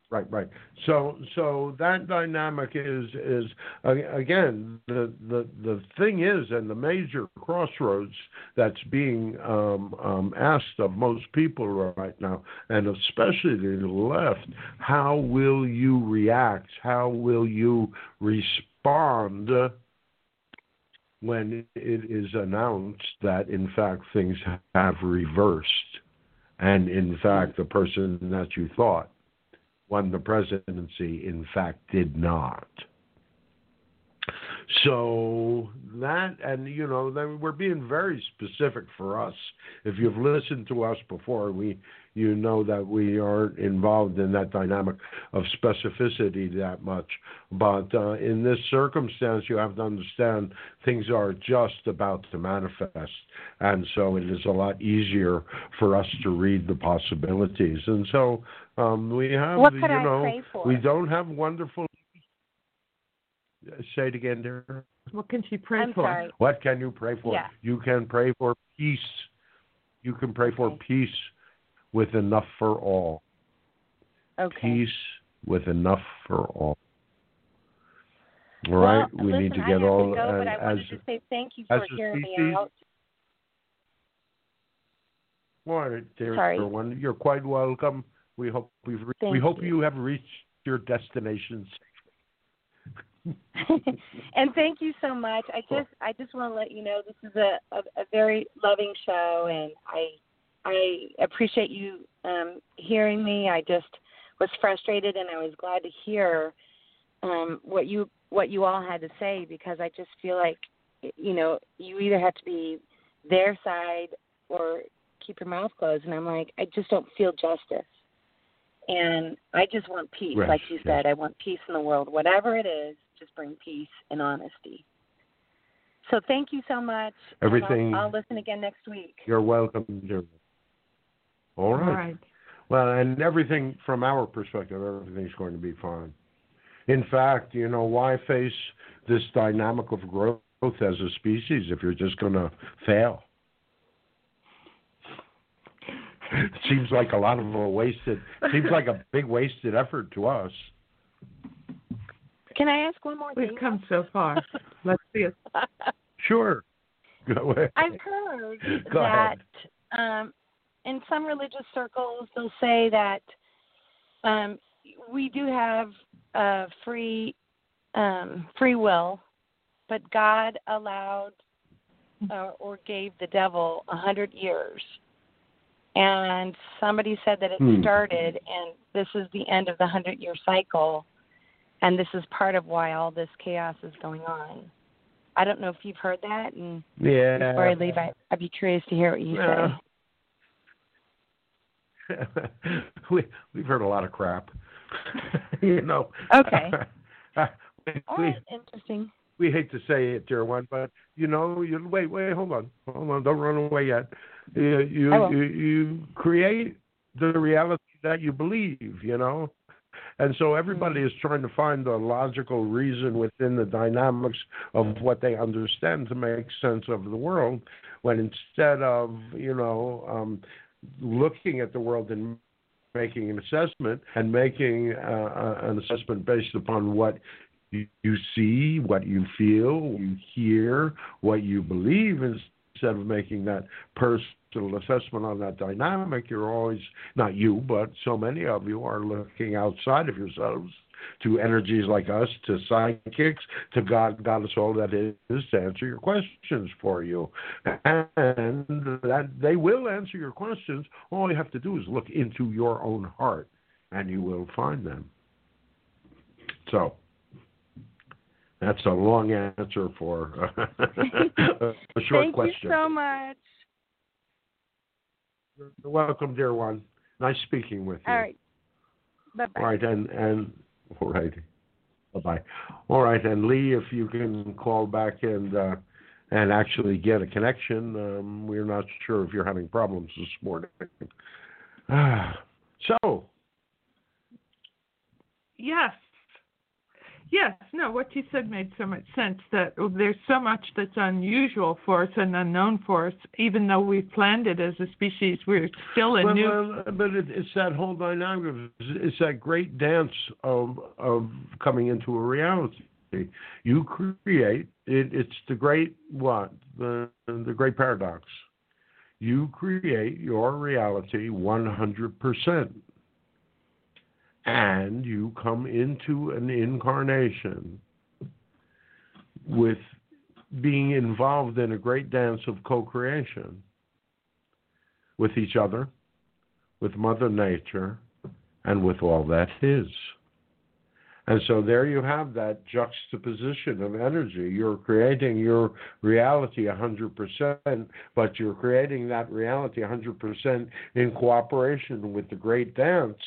Right, right. So, so that dynamic is is uh, again the the the thing is, and the major crossroads that's being um, um, asked of most people right now, and especially the left. How will you react? How will you respond when it is announced that, in fact, things have reversed, and in fact, the person that you thought won the presidency, in fact, did not. So that, and you know, we're being very specific for us. If you've listened to us before, we, you know that we aren't involved in that dynamic of specificity that much. But uh, in this circumstance, you have to understand things are just about to manifest, and so it is a lot easier for us to read the possibilities. And so um, we have, What you could I know, pray for? we don't have wonderful. Say it again, dear. What can she pray I'm for? sorry. What can you pray for? Yeah. You can pray for peace. You can pray for Okay. peace with enough for all. Okay. Peace with enough for all. All well, right, we listen, need to get all to go, and but I as wanted to say thank you for hearing me out. well, Sorry. everyone, you're quite welcome. We hope we've re- we hope you. you have reached your destination. and thank you so much. I just I just want to let you know this is a, a, a very loving show, and I I appreciate you um, hearing me. I just was frustrated, and I was glad to hear um, what you what you all had to say because I just feel like you know you either have to be their side or keep your mouth closed, and I'm like I just don't feel justice. And I just want peace, Yes, like you said. I want peace in the world. Whatever it is, just bring peace and honesty. So thank you so much. I'll- Everything- I'll, listen again next week. You're welcome, dear. All right. All right. Well, and everything from our perspective, everything's going to be fine. In fact, you know, why face this dynamic of growth as a species if you're just going to fail? It seems like a lot of a wasted, seems like a big wasted effort to us. Can I ask one more thing? We've come so far. Let's see it. Sure. Go ahead. I've heard Go that ahead. um, in some religious circles they'll say that um, we do have uh, free um, free will, but God allowed uh, or gave the devil a hundred years. And somebody said that it Hmm. started, and this is the end of the hundred year cycle, and this is part of why all this chaos is going on. I don't know if you've heard that, and Yeah. before I leave, I, I'd be curious to hear what you Yeah. say. we we've heard a lot of crap. you know. Okay. All we, right, interesting. we hate to say it, dear one, but you know, you wait, wait, hold on, hold on, don't run away yet. You you you, you create the reality that you believe, you know. And so everybody is trying to find the logical reason within the dynamics of what they understand to make sense of the world, when instead of you know um, looking at the world and making an assessment and making uh, an assessment based upon what you, you see, what you feel, what you hear, what you believe, instead of making that personal assessment on that dynamic, you're always, not you, but so many of you are looking outside of yourselves to energies like us, to psychics, to God, Goddess, all that is, to answer your questions for you. And that they will answer your questions. All you have to do is look into your own heart, and you will find them. So, that's a long answer for a short Thank question. you so much. You're welcome, dear one. Nice speaking with you. All right. Bye bye. All right, and and all right. Bye bye. All right, and Lee, if you can call back and uh, and actually get a connection, um, we're not sure if you're having problems this morning. so, Yes. Yes, no, what you said made so much sense that there's so much that's unusual for us and unknown for us, even though we've planned it as a species, we're still a well, new. well, but it, it's that whole dynamic. It's that great dance of of coming into a reality. You create it. It's the great what the the great paradox. You create your reality 100 percent and you come into an incarnation with being involved in a great dance of co creation with each other, with Mother Nature, and with all that is. And so there you have that juxtaposition of energy. You're creating your reality 100%, but you're creating that reality 100% in cooperation with the great dance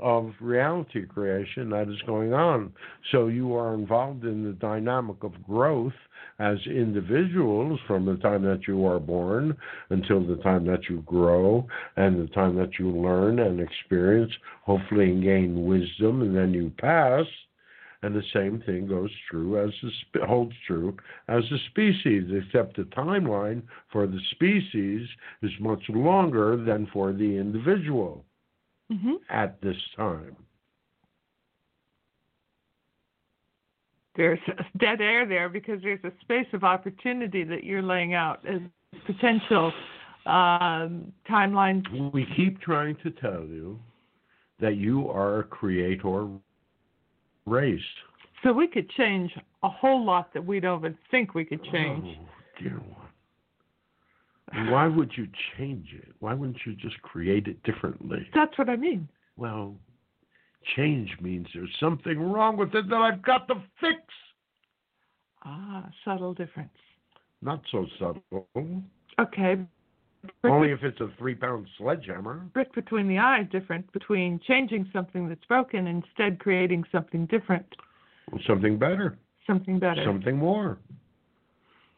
of reality creation that is going on. So you are involved in the dynamic of growth as individuals from the time that you are born until the time that you grow and the time that you learn and experience, hopefully and gain wisdom, and then you pass. And the same thing goes true as the holds true as a species, except the timeline for the species is much longer than for the individual hmm at this time. There's dead air there because there's a space of opportunity that you're laying out as potential um, timelines. We keep trying to tell you that you are a creator race. So we could change a whole lot that we don't even think we could change. Oh, dear one. Why would you change it? Why wouldn't you just create it differently? That's what I mean. Well, change means there's something wrong with it that I've got to fix. Ah, subtle difference. Not so subtle. Okay. Brick, Only if it's a three pound sledgehammer. brick between the eyes different between changing something that's broken and instead creating something different, Something better. something better. something more.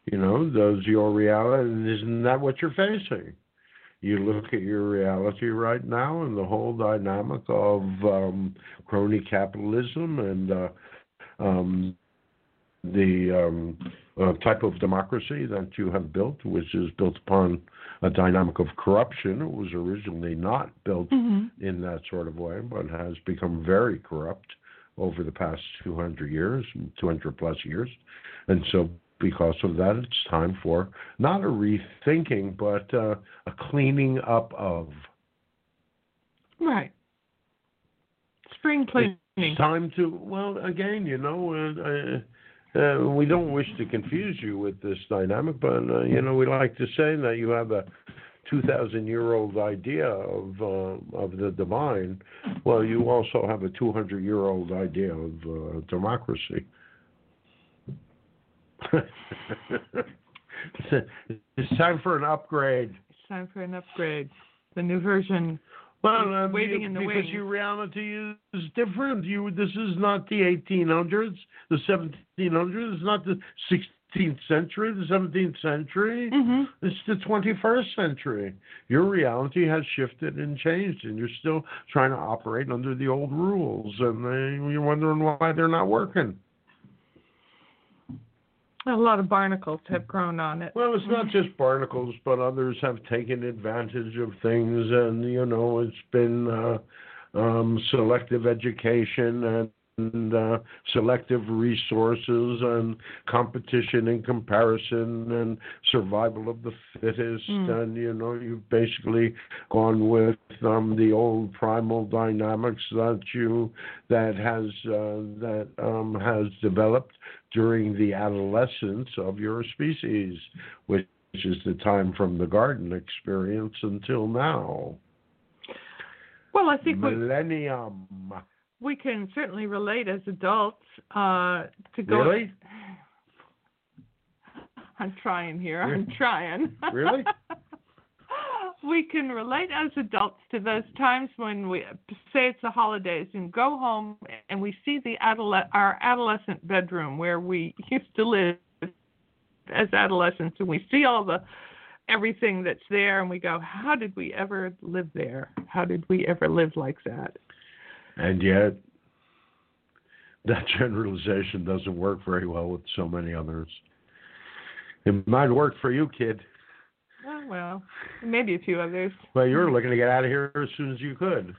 You know, does your reality, and isn't that what you're facing? You look at your reality right now and the whole dynamic of um, crony capitalism and uh, um, the um, uh, type of democracy that you have built, which is built upon a dynamic of corruption. It was originally not built hmm in that sort of way, but has become very corrupt over the past 200 years, 200 plus years. And so, because of that, it's time for not a rethinking, but uh, a cleaning up of. Right. Spring cleaning. It's time to, well, again, you know, uh, uh, we don't wish to confuse you with this dynamic, but, uh, you know, we like to say that you have a 2,000 year old idea of, uh, of the divine. Well, you also have a 200 year old idea of uh, democracy. it's time for an upgrade. It's time for an upgrade. The new version Well, um, waiting you- in the because wings. your reality is, different. You this is not the 1800s, the 1700s. It's not the 16th century, the 17th century. hmm It's the 21st century. Your reality has shifted and changed, and you're still trying to operate under the old rules, and they, you're wondering why they're not working. A lot of barnacles have grown on it. Well, it's not just barnacles, but others have taken advantage of things, and you know, it's been uh, um, selective education and. And uh, selective resources and competition and comparison and survival of the fittest, Mm. and you know you've basically gone with um, the old primal dynamics that you that has uh, that um, has developed during the adolescence of your species, which is the time from the garden experience until now. Well, I think Millennium. we can certainly relate as adults uh, to go. Really? I'm trying here. I'm trying. Really? we can relate as adults to those times when we say it's the holidays and go home and we see the adole- our adolescent bedroom where we used to live as adolescents and we see all the everything that's there and we go how did we ever live there how did we ever live like that And yet, that generalization doesn't work very well with so many others. It might work for you, kid, oh well maybe a few others Well, you're looking to get out of here as soon as you could.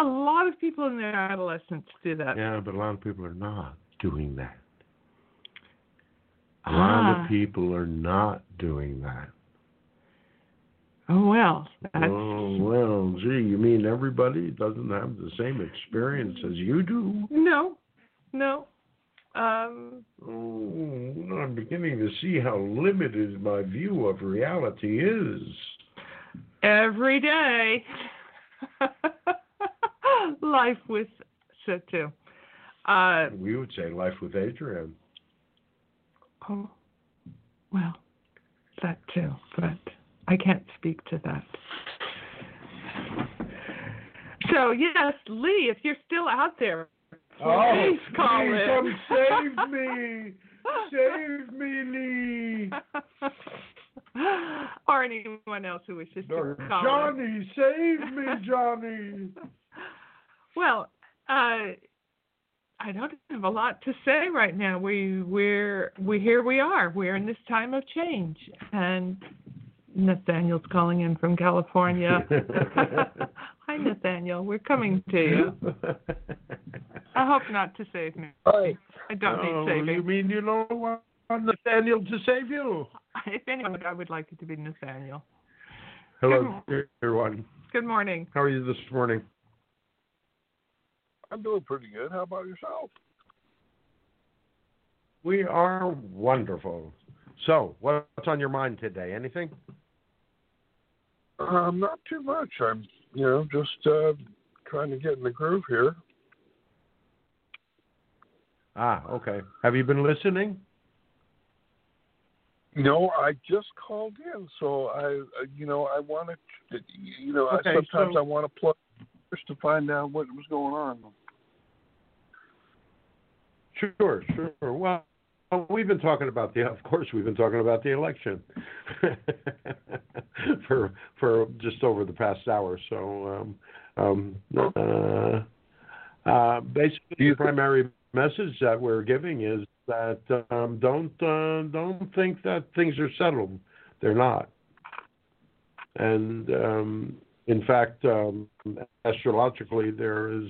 a lot of people in their adolescence do that Yeah, but a lot of people are not doing that. A lot Ah. of people are not doing that. Oh well that's Oh, well, gee, you mean everybody doesn't have the same experience as you do? no no um Oh, I'm beginning to see how limited my view of reality is. every day. Life with Sotu. Uh, We would say life with Adrian. oh, well, that too, but I can't speak to that. So yes, Lee, if you're still out there, please call please in. come save me! Save me, Lee! or anyone else who wishes to call in. Johnny, save me, Johnny! Well, uh, I don't have a lot to say right now. We we're we here we are. We're in this time of change, and Nathaniel's calling in from California. Hi, Nathaniel. We're coming to you. I hope not to save me. Hi. I don't oh, need You saving. mean you don't want Nathaniel to save you? If anyone, I would like it to be Nathaniel. Hello, dear one. Good morning. How are you this morning? I'm doing pretty good. How about yourself? We are wonderful. So, what's on your mind today? Anything? Um, not too much. I'm, you know, just uh, trying to get in the groove here. Ah, okay. Have you been listening? No, I just called in, so I, uh, you know, I wanted, to, you know, Okay, I, sometimes so- I want to plug just to find out what was going on. Sure, sure. Well, we've been talking about the. Of course, we've been talking about the election for for just over the past hour. So, um, um, uh, uh, basically, the primary message that we're giving is that um, don't uh, don't think that things are settled. They're not. And um, in fact, um, astrologically, there is.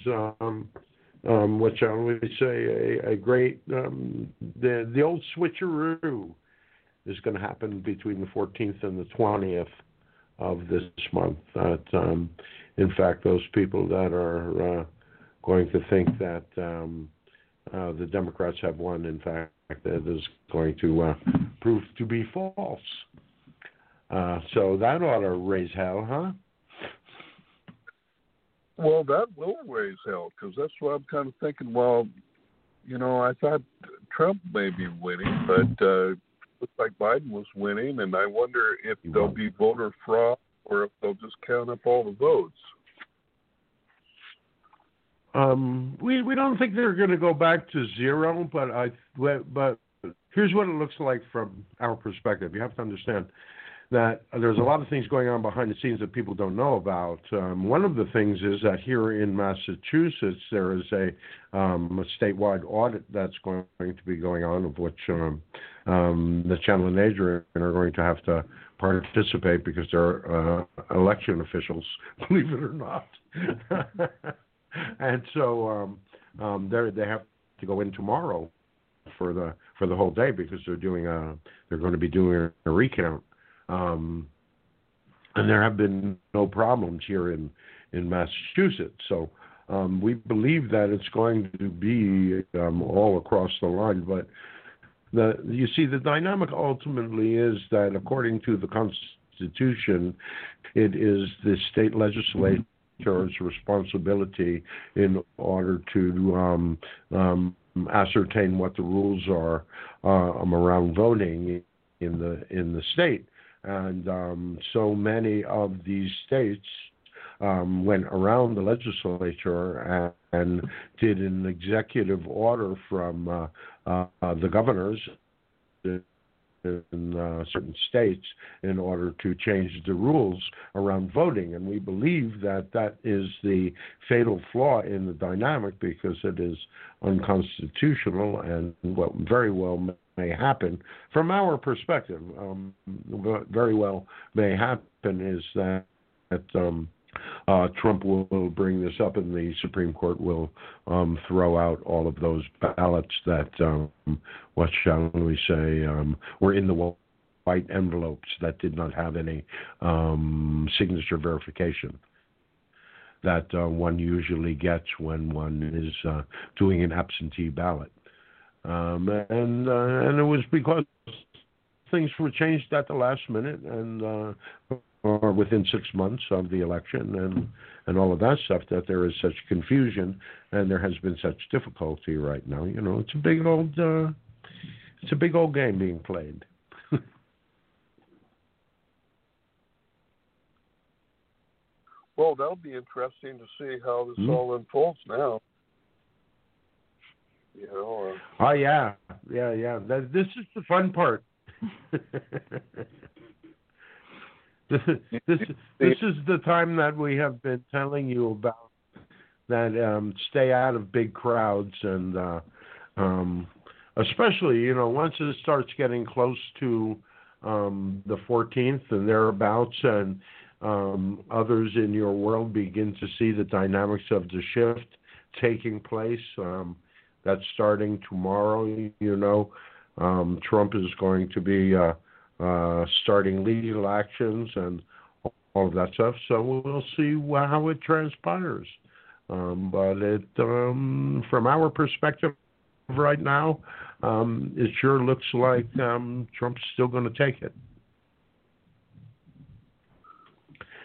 Um, shall we say, a, a great um, the the old switcheroo is going to happen between the 14th and the 20th of this month. That um, in fact, those people that are uh, going to think that um, uh, the Democrats have won, in fact, that is going to uh, prove to be false. Uh, so that ought to raise hell, huh? Well, that will raise hell because that's what I'm kind of thinking. Well, you know, I thought Trump may be winning, but uh, looks like Biden was winning, and I wonder if He there'll be voter fraud or if they'll just count up all the votes. Um, we we don't think they're going to go back to zero, but I but here's what it looks like from our perspective. You have to understand that there's a lot of things going on behind the scenes that people don't know about. Um, one of the things is that here in Massachusetts there is a, um, a statewide audit that's going to be going on, of which um, um, the Channel and Adrian are going to have to participate because they're uh, election officials, believe it or not. and so um, um, they they have to go in tomorrow for the for the whole day because they're doing a they're going to be doing a recount um, and there have been no problems here in, in Massachusetts. So um, we believe that it's going to be um, all across the line. But the, you see, the dynamic ultimately is that according to the Constitution, it is the state legislature's responsibility in order to um, um, ascertain what the rules are uh, around voting in the in the state and um, so many of these states um, went around the legislature and, and, did an executive order from uh, uh, the governors in uh, certain states in order to change the rules around voting. And we believe that that is the fatal flaw in the dynamic because it is unconstitutional and what very well may happen from our perspective. Um, very well may happen is that, that um, uh, Trump will, will, bring this up, and the Supreme Court will um, throw out all of those ballots that, um, what shall we say, um, were in the white envelopes that did not have any um, signature verification that uh, one usually gets when one is uh, doing an absentee ballot. Um, and uh, and it was because things were changed at the last minute, and uh, or within six months of the election and and all of that stuff that there is such confusion and there has been such difficulty right now. You know, it's a big old uh, it's a big old game being played. well, that'll be interesting to see how this mm-hmm. all unfolds now. Know. Uh, oh yeah, yeah, yeah. That, this is the fun part. this, this this is the time that we have been telling you about that um, stay out of big crowds and uh, um, especially you know once it starts getting close to um, the 14th and thereabouts and um, others in your world begin to see the dynamics of the shift taking place. Um, that's starting tomorrow. You know, um, Trump is going to be uh, uh, starting legal actions and all of that stuff. So we'll see how it transpires. Um, but it, um, from our perspective right now, um, it sure looks like um, Trump's still going to take it.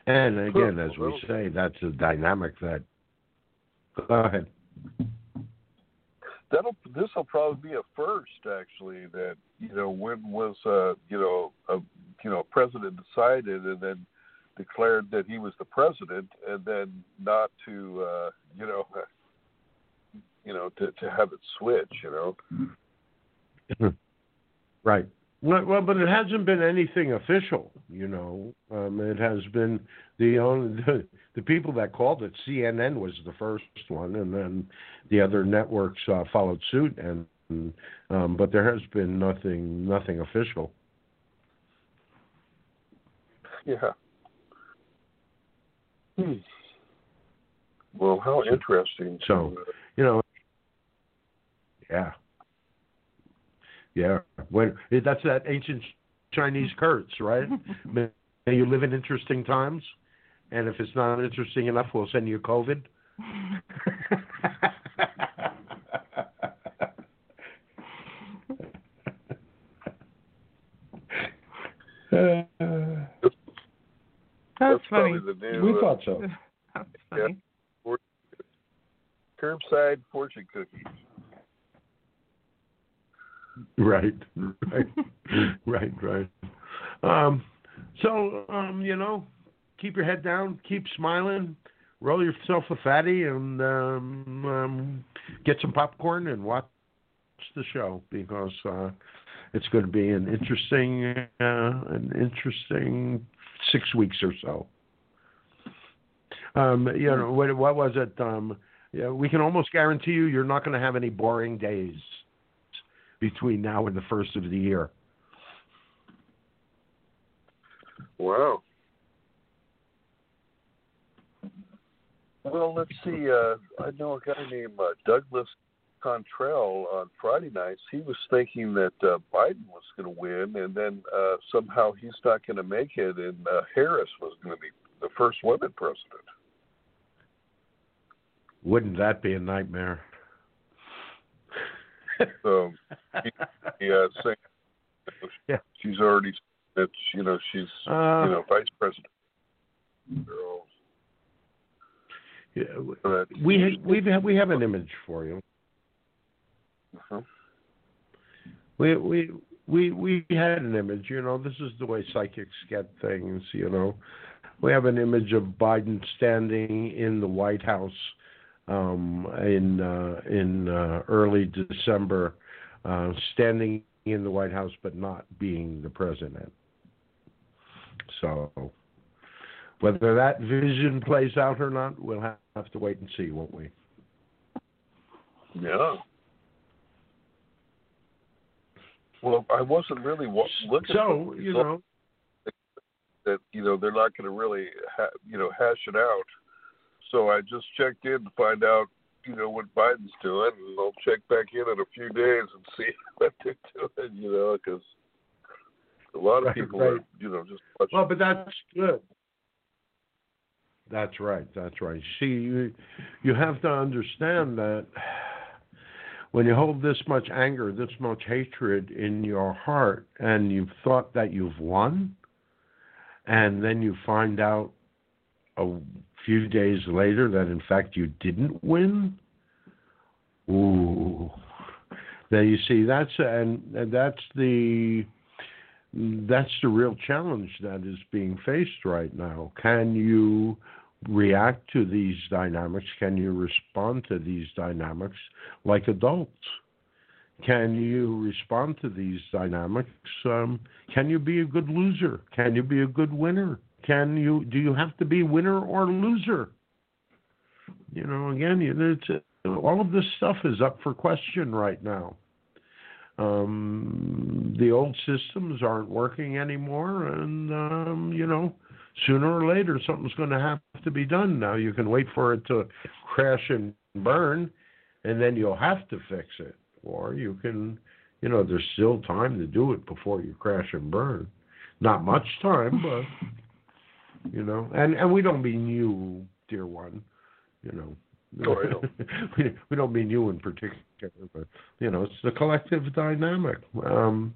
And again, as we say, that's a dynamic that. Go ahead that'll this will probably be a first actually that you know when was uh you know a you know president decided and then declared that he was the president and then not to uh you know you know to to have it switch you know? Right well, well, but it hasn't been anything official, you know. Um, it has been the only the, the people that called it. CNN was the first one, and then the other networks uh, followed suit. And um, but there has been nothing nothing official. Yeah. Hmm. Well, how interesting. So, you know, yeah. Yeah, when that's that ancient Chinese curse, right? May you live in interesting times, and if it's not interesting enough, we'll send you COVID. That's, That's funny. New, we uh, thought so. That's funny. Yeah. Curbside fortune cookies. Right, right, right, right. Um, so, um, you know, keep your head down, keep smiling. roll yourself a fatty and um, um, get some popcorn and watch the show because uh, it's going to be an interesting, uh, an interesting six weeks or so. Um, you know, what, what was it? Um, yeah, we can almost guarantee you you're not going to have any boring days between now and the first of the year. Wow. Well, let's see. Uh, I know a guy named uh, Douglas Cantrell on Friday nights. He was thinking that uh, Biden was going to win, and then uh, somehow he's not going to make it, and uh, Harris was going to be the first woman president. Wouldn't that be a nightmare? so, yeah, saying yeah. she's already that you know she's uh, you know vice president. Girl. Yeah, we we have we have an image for you. Uh-huh. We we we we had an image. You know, this is the way psychics get things. You know, we have an image of Biden standing in the White House um, in uh, in uh, early December, uh, standing in the White House but not being the president. So, whether that vision plays out or not, we'll have to wait and see, won't we? Yeah. Well, I wasn't really looking. So you know that you know they're not going to really ha- you know hash it out. So I just checked in to find out you know what Biden's doing, and I'll check back in in a few days and see what they're doing. You know, because a lot of people right. are you know just watching. well, but that's good. That's right. That's right. See, you you have to understand that when you hold this much anger, this much hatred in your heart, and you've thought that you've won, and then you find out a few days later that in fact you didn't win, ooh, then you see that's and, and that's the that's the real challenge that is being faced right now. Can you react to these dynamics? Can you respond to these dynamics like adults? Can you respond to these dynamics? Um, can you be a good loser? Can you be a good winner? Can you do you have to be winner or loser? You know, again, it's, all of this stuff is up for question right now. Um, the old systems aren't working anymore, and um, you know, sooner or later something's going to have to be done. Now you can wait for it to crash and burn, and then you'll have to fix it, or you can, you know, there's still time to do it before you crash and burn. Not much time, but you know, and and we don't mean you, dear one, you know. No, I don't. we, we don't mean you in particular, but you know, it's the collective dynamic. Um,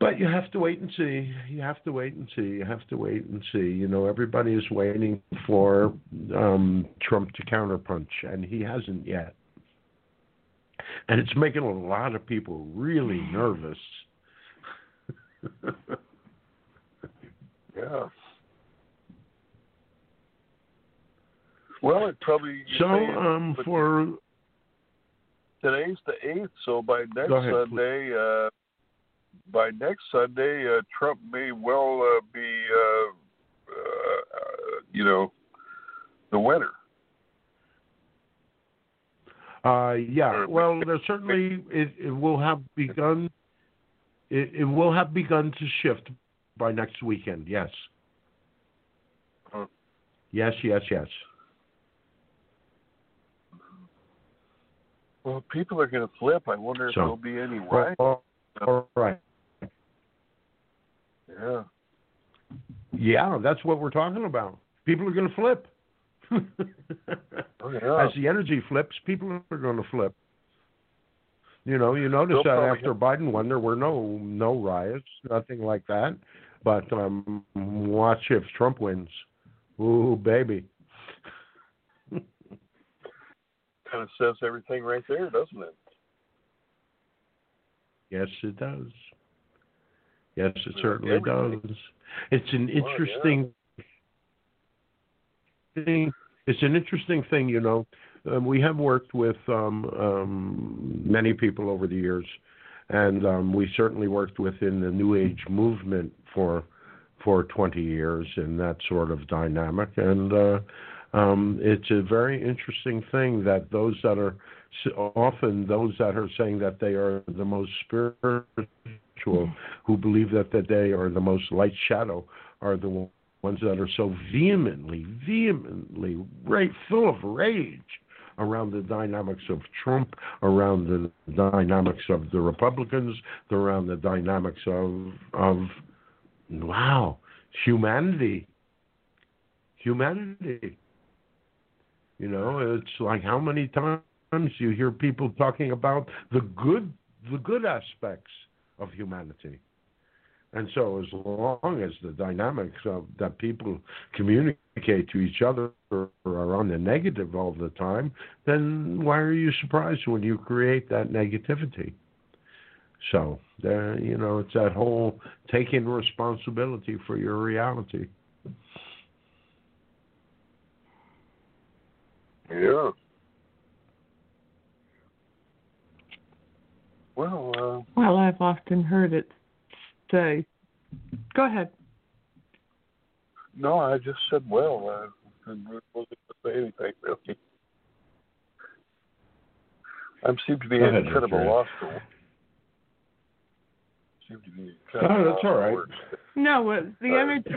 but you have to wait and see. You have to wait and see. You have to wait and see. You know, everybody is waiting for um, Trump to counterpunch, and he hasn't yet. And it's making a lot of people really nervous. yeah. Well, it probably so um for today's the eighth, so by next ahead, Sunday, uh, by next Sunday, uh, Trump may well uh, be, uh, uh, you know, the winner. Uh, yeah. Well, there certainly it, it will have begun. It, it will have begun to shift by next weekend. Yes. Huh. Yes. Yes. Yes. Well, people are going to flip. I wonder if there'll be any riots. Well, all right. Yeah. Yeah, that's what we're talking about. People are going to flip. Oh, yeah. As the energy flips, people are going to flip. You know, you notice They'll that after Biden won, there were no no riots, nothing like that. But um, watch if Trump wins. Ooh, baby. Kind of says everything right there, doesn't it? Yes, it does. Yes, it Yeah, certainly everything. does. It's an Well, yeah. interesting. interesting. It's an interesting thing, you know. Um, we have worked with um, um, many people over the years, and um, we certainly worked within the New Age movement for for 20 years in that sort of dynamic. And uh, um, it's a very interesting thing that those that are often those that are saying that they are the most spiritual, who believe that, that they are the most light shadow, are the ones that are so vehemently, vehemently, right, full of rage around the dynamics of Trump, around the dynamics of the Republicans, around the dynamics of of wow, humanity. Humanity. You know, it's like how many times you hear people talking about the good the good aspects of humanity. And so, as long as the dynamics of that people communicate to each other are on the negative all the time, then why are you surprised when you create that negativity? So, uh, you know, it's that whole taking responsibility for your reality. Yeah. Well, uh, well, I've often heard it say. Go ahead. No, I just said well. I wasn't going to say anything really. I seem to be Go in ahead, kind of a Richard. lost Seem to be kind of Oh, a that's lost all right. words. No, uh, the Uh, energy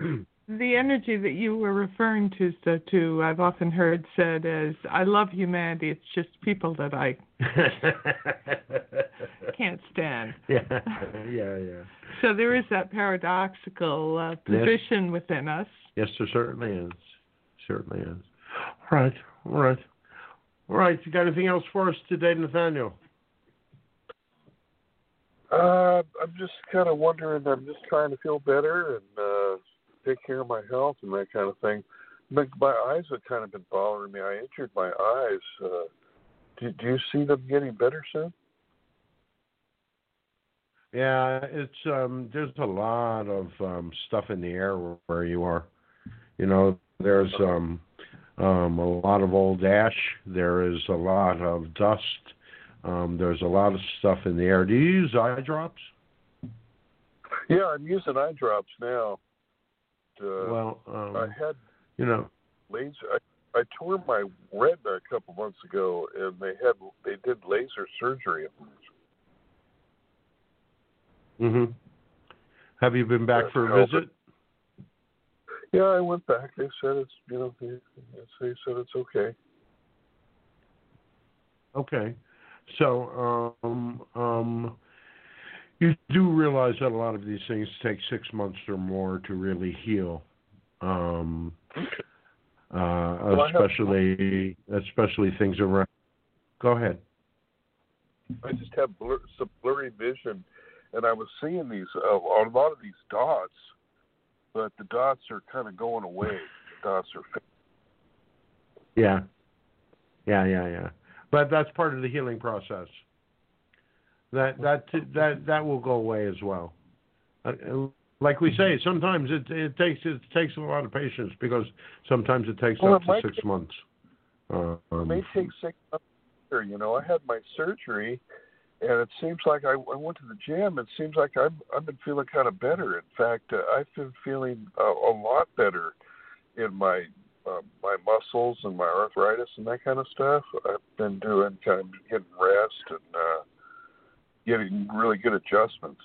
the energy that you were referring to, so too, I've often heard said as I love humanity. It's just people that I can't stand. yeah, yeah, yeah. So there is that paradoxical uh, Yes. position within us. Yes, there certainly is. Certainly is. All right, all right, all right. You got anything else for us today, Nathaniel? Uh, I'm just kind of wondering. I'm just trying to feel better and uh, take care of my health and that kind of thing. But my eyes have kind of been bothering me. I injured my eyes. Uh, do, do you see them getting better soon? Yeah, it's um there's a lot of um stuff in the air where, where you are. You know, there's um um a lot of old ash, there is a lot of dust, um there's a lot of stuff in the air. Do you use eye drops? Yeah, I'm using eye drops now. Uh, well, um I had you know, laser. I, I tore my retina a couple months ago, and they had they did laser surgery. mhm. Have you been back That's for a visit? Yeah, I went back. They said it's you know they, they said it's okay. Okay. So, um, um, you do realize that a lot of these things take six months or more to really heal. Um, uh, Well, I have- especially, especially things around. Go ahead. I just have blur, some blurry vision, and I was seeing these uh, a lot of these dots, but the dots are kind of going away. The dots are Yeah. Yeah, yeah, yeah. But that's part of the healing process. That that that that will go away as well. Uh, Like we say, sometimes it it takes it takes a lot of patience because sometimes it takes Well, up it to six take- months. Uh, It um, may take six months. You know, I had my surgery, and it seems like I, I went to the gym. It seems like I've I've been feeling kind of better. In fact, uh, I've been feeling a, a lot better in my uh, my muscles and my arthritis and that kind of stuff. I've been doing kind of getting rest and uh, getting really good adjustments.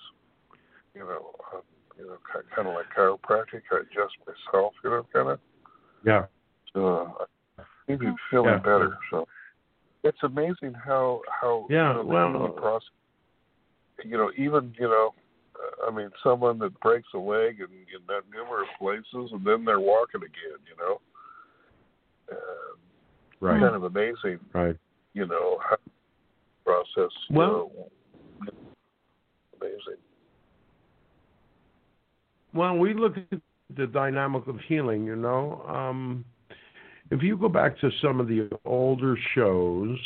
You know, uh, you know, kind of like chiropractic. I adjust myself. You know, kind of. yeah. So I be feeling Yeah. better. So it's amazing how how Yeah, you know, the well- healing process. You know, even you know, uh, I mean, someone that breaks a leg in, in that numerous places, and then they're walking again. You know, uh, Right. kind of amazing. Right. You know, how process. you Well- know, amazing. Well, we look at the dynamic of healing, you know. Um, if you go back to some of the older shows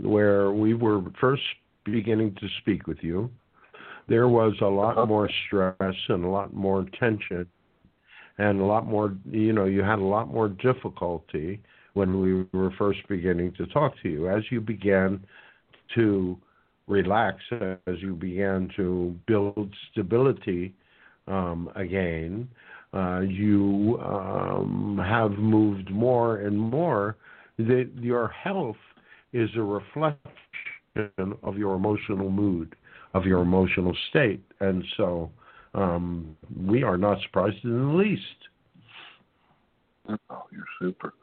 where we were first beginning to speak with you, there was a lot Uh-huh. more stress and a lot more tension. and a lot more. You know, you had a lot more difficulty when we were first beginning to talk to you. As you began to relax, as you began to build stability um, again, uh, you um, have moved more and more. That your health is a reflection of your emotional mood, of your emotional state, and so um, we are not surprised in the least. Oh, you're super.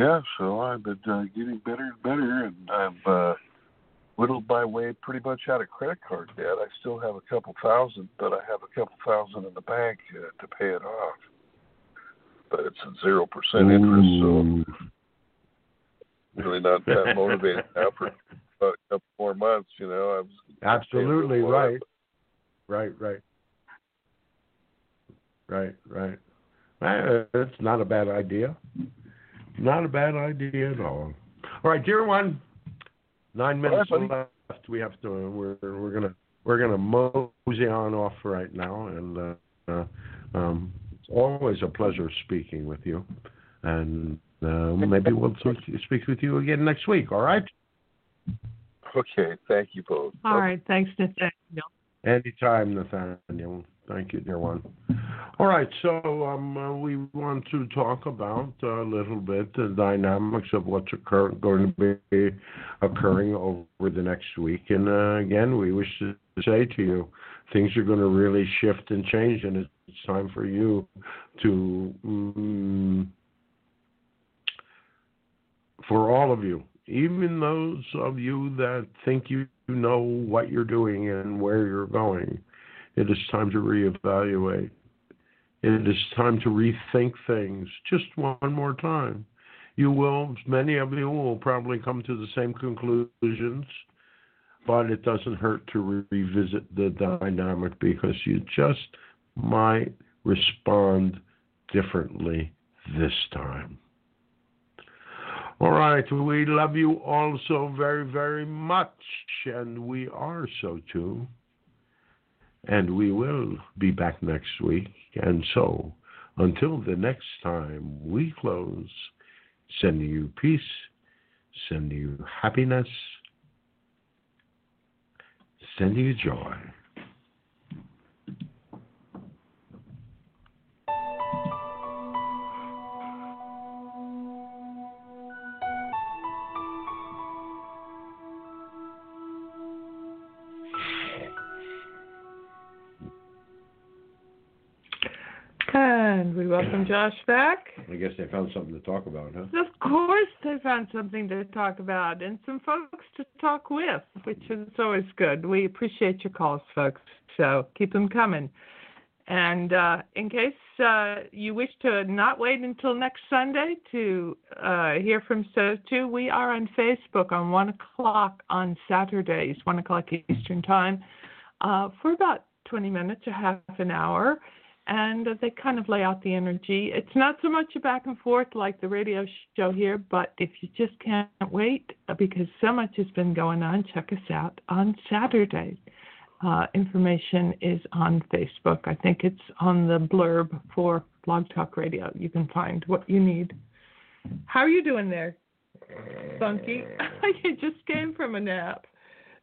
Yeah, so I've been uh, getting better and better, and I've uh, whittled my way pretty much out of credit card debt. I still have a couple thousand, but I have a couple thousand in the bank uh, to pay it off. But it's at zero percent interest, so really not that motivated now for a couple more months. You know, I was absolutely right. Right, right, right, right. Uh, that's not a bad idea. Not a bad idea at all. All right, dear one. Nine minutes left. We have to. We're we're gonna we're gonna mosey on off right now, and uh, uh, um, it's always a pleasure speaking with you, and uh, maybe we'll speak with you again next week. All right. Okay. Thank you both. All right. Thanks, Nathaniel. Anytime, Nathaniel. Thank you, dear one. All right, so um, uh, we want to talk about a little bit the dynamics of what's occur- going to be occurring over the next week. And uh, again, we wish to say to you, things are going to really shift and change, and it's time for you to, um, for all of you, even those of you that think you know what you're doing and where you're going it is time to reevaluate. It is time to rethink things just one more time. You will, many of you will probably come to the same conclusions, but it doesn't hurt to re- revisit the dynamic because you just might respond differently this time. All right, we love you all so very, very much, and we are so too. And we will be back next week. And so, until the next time we close, sending you peace, sending you happiness, sending you joy. Josh back. I guess they found something to talk about, huh? Of course, they found something to talk about and some folks to talk with, which is always good. We appreciate your calls, folks, so keep them coming. And uh, in case uh, you wish to not wait until next Sunday to uh, hear from SOTU, we are on Facebook on 1 o'clock on Saturdays, 1 o'clock Eastern Time, uh, for about 20 minutes or half an hour and they kind of lay out the energy. It's not so much a back and forth like the radio show here, but if you just can't wait uh, because so much has been going on, check us out on Saturday. Uh, information is on Facebook. I think it's on the blurb for Blog Talk Radio. You can find what you need. How are you doing there, Funky? you just came from a nap.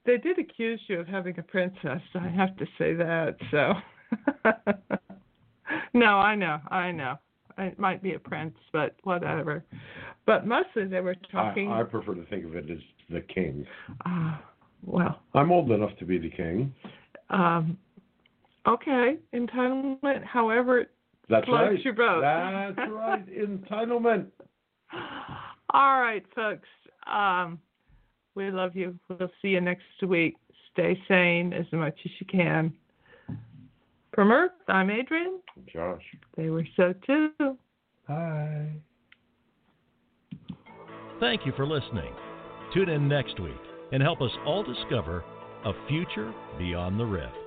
They did accuse you of having a princess. I have to say that. So. no, I know, I know. It might be a prince, but whatever. But mostly they were talking. I, I prefer to think of it as the king. Uh, well, I'm old enough to be the king. Um, okay, entitlement. However, that's right. your boat. That's right, entitlement. All right, folks. Um, we love you. We'll see you next week. Stay sane as much as you can. From Earth, I'm Adrian. Josh. They were so too. Hi. Thank you for listening. Tune in next week and help us all discover a future beyond the rift.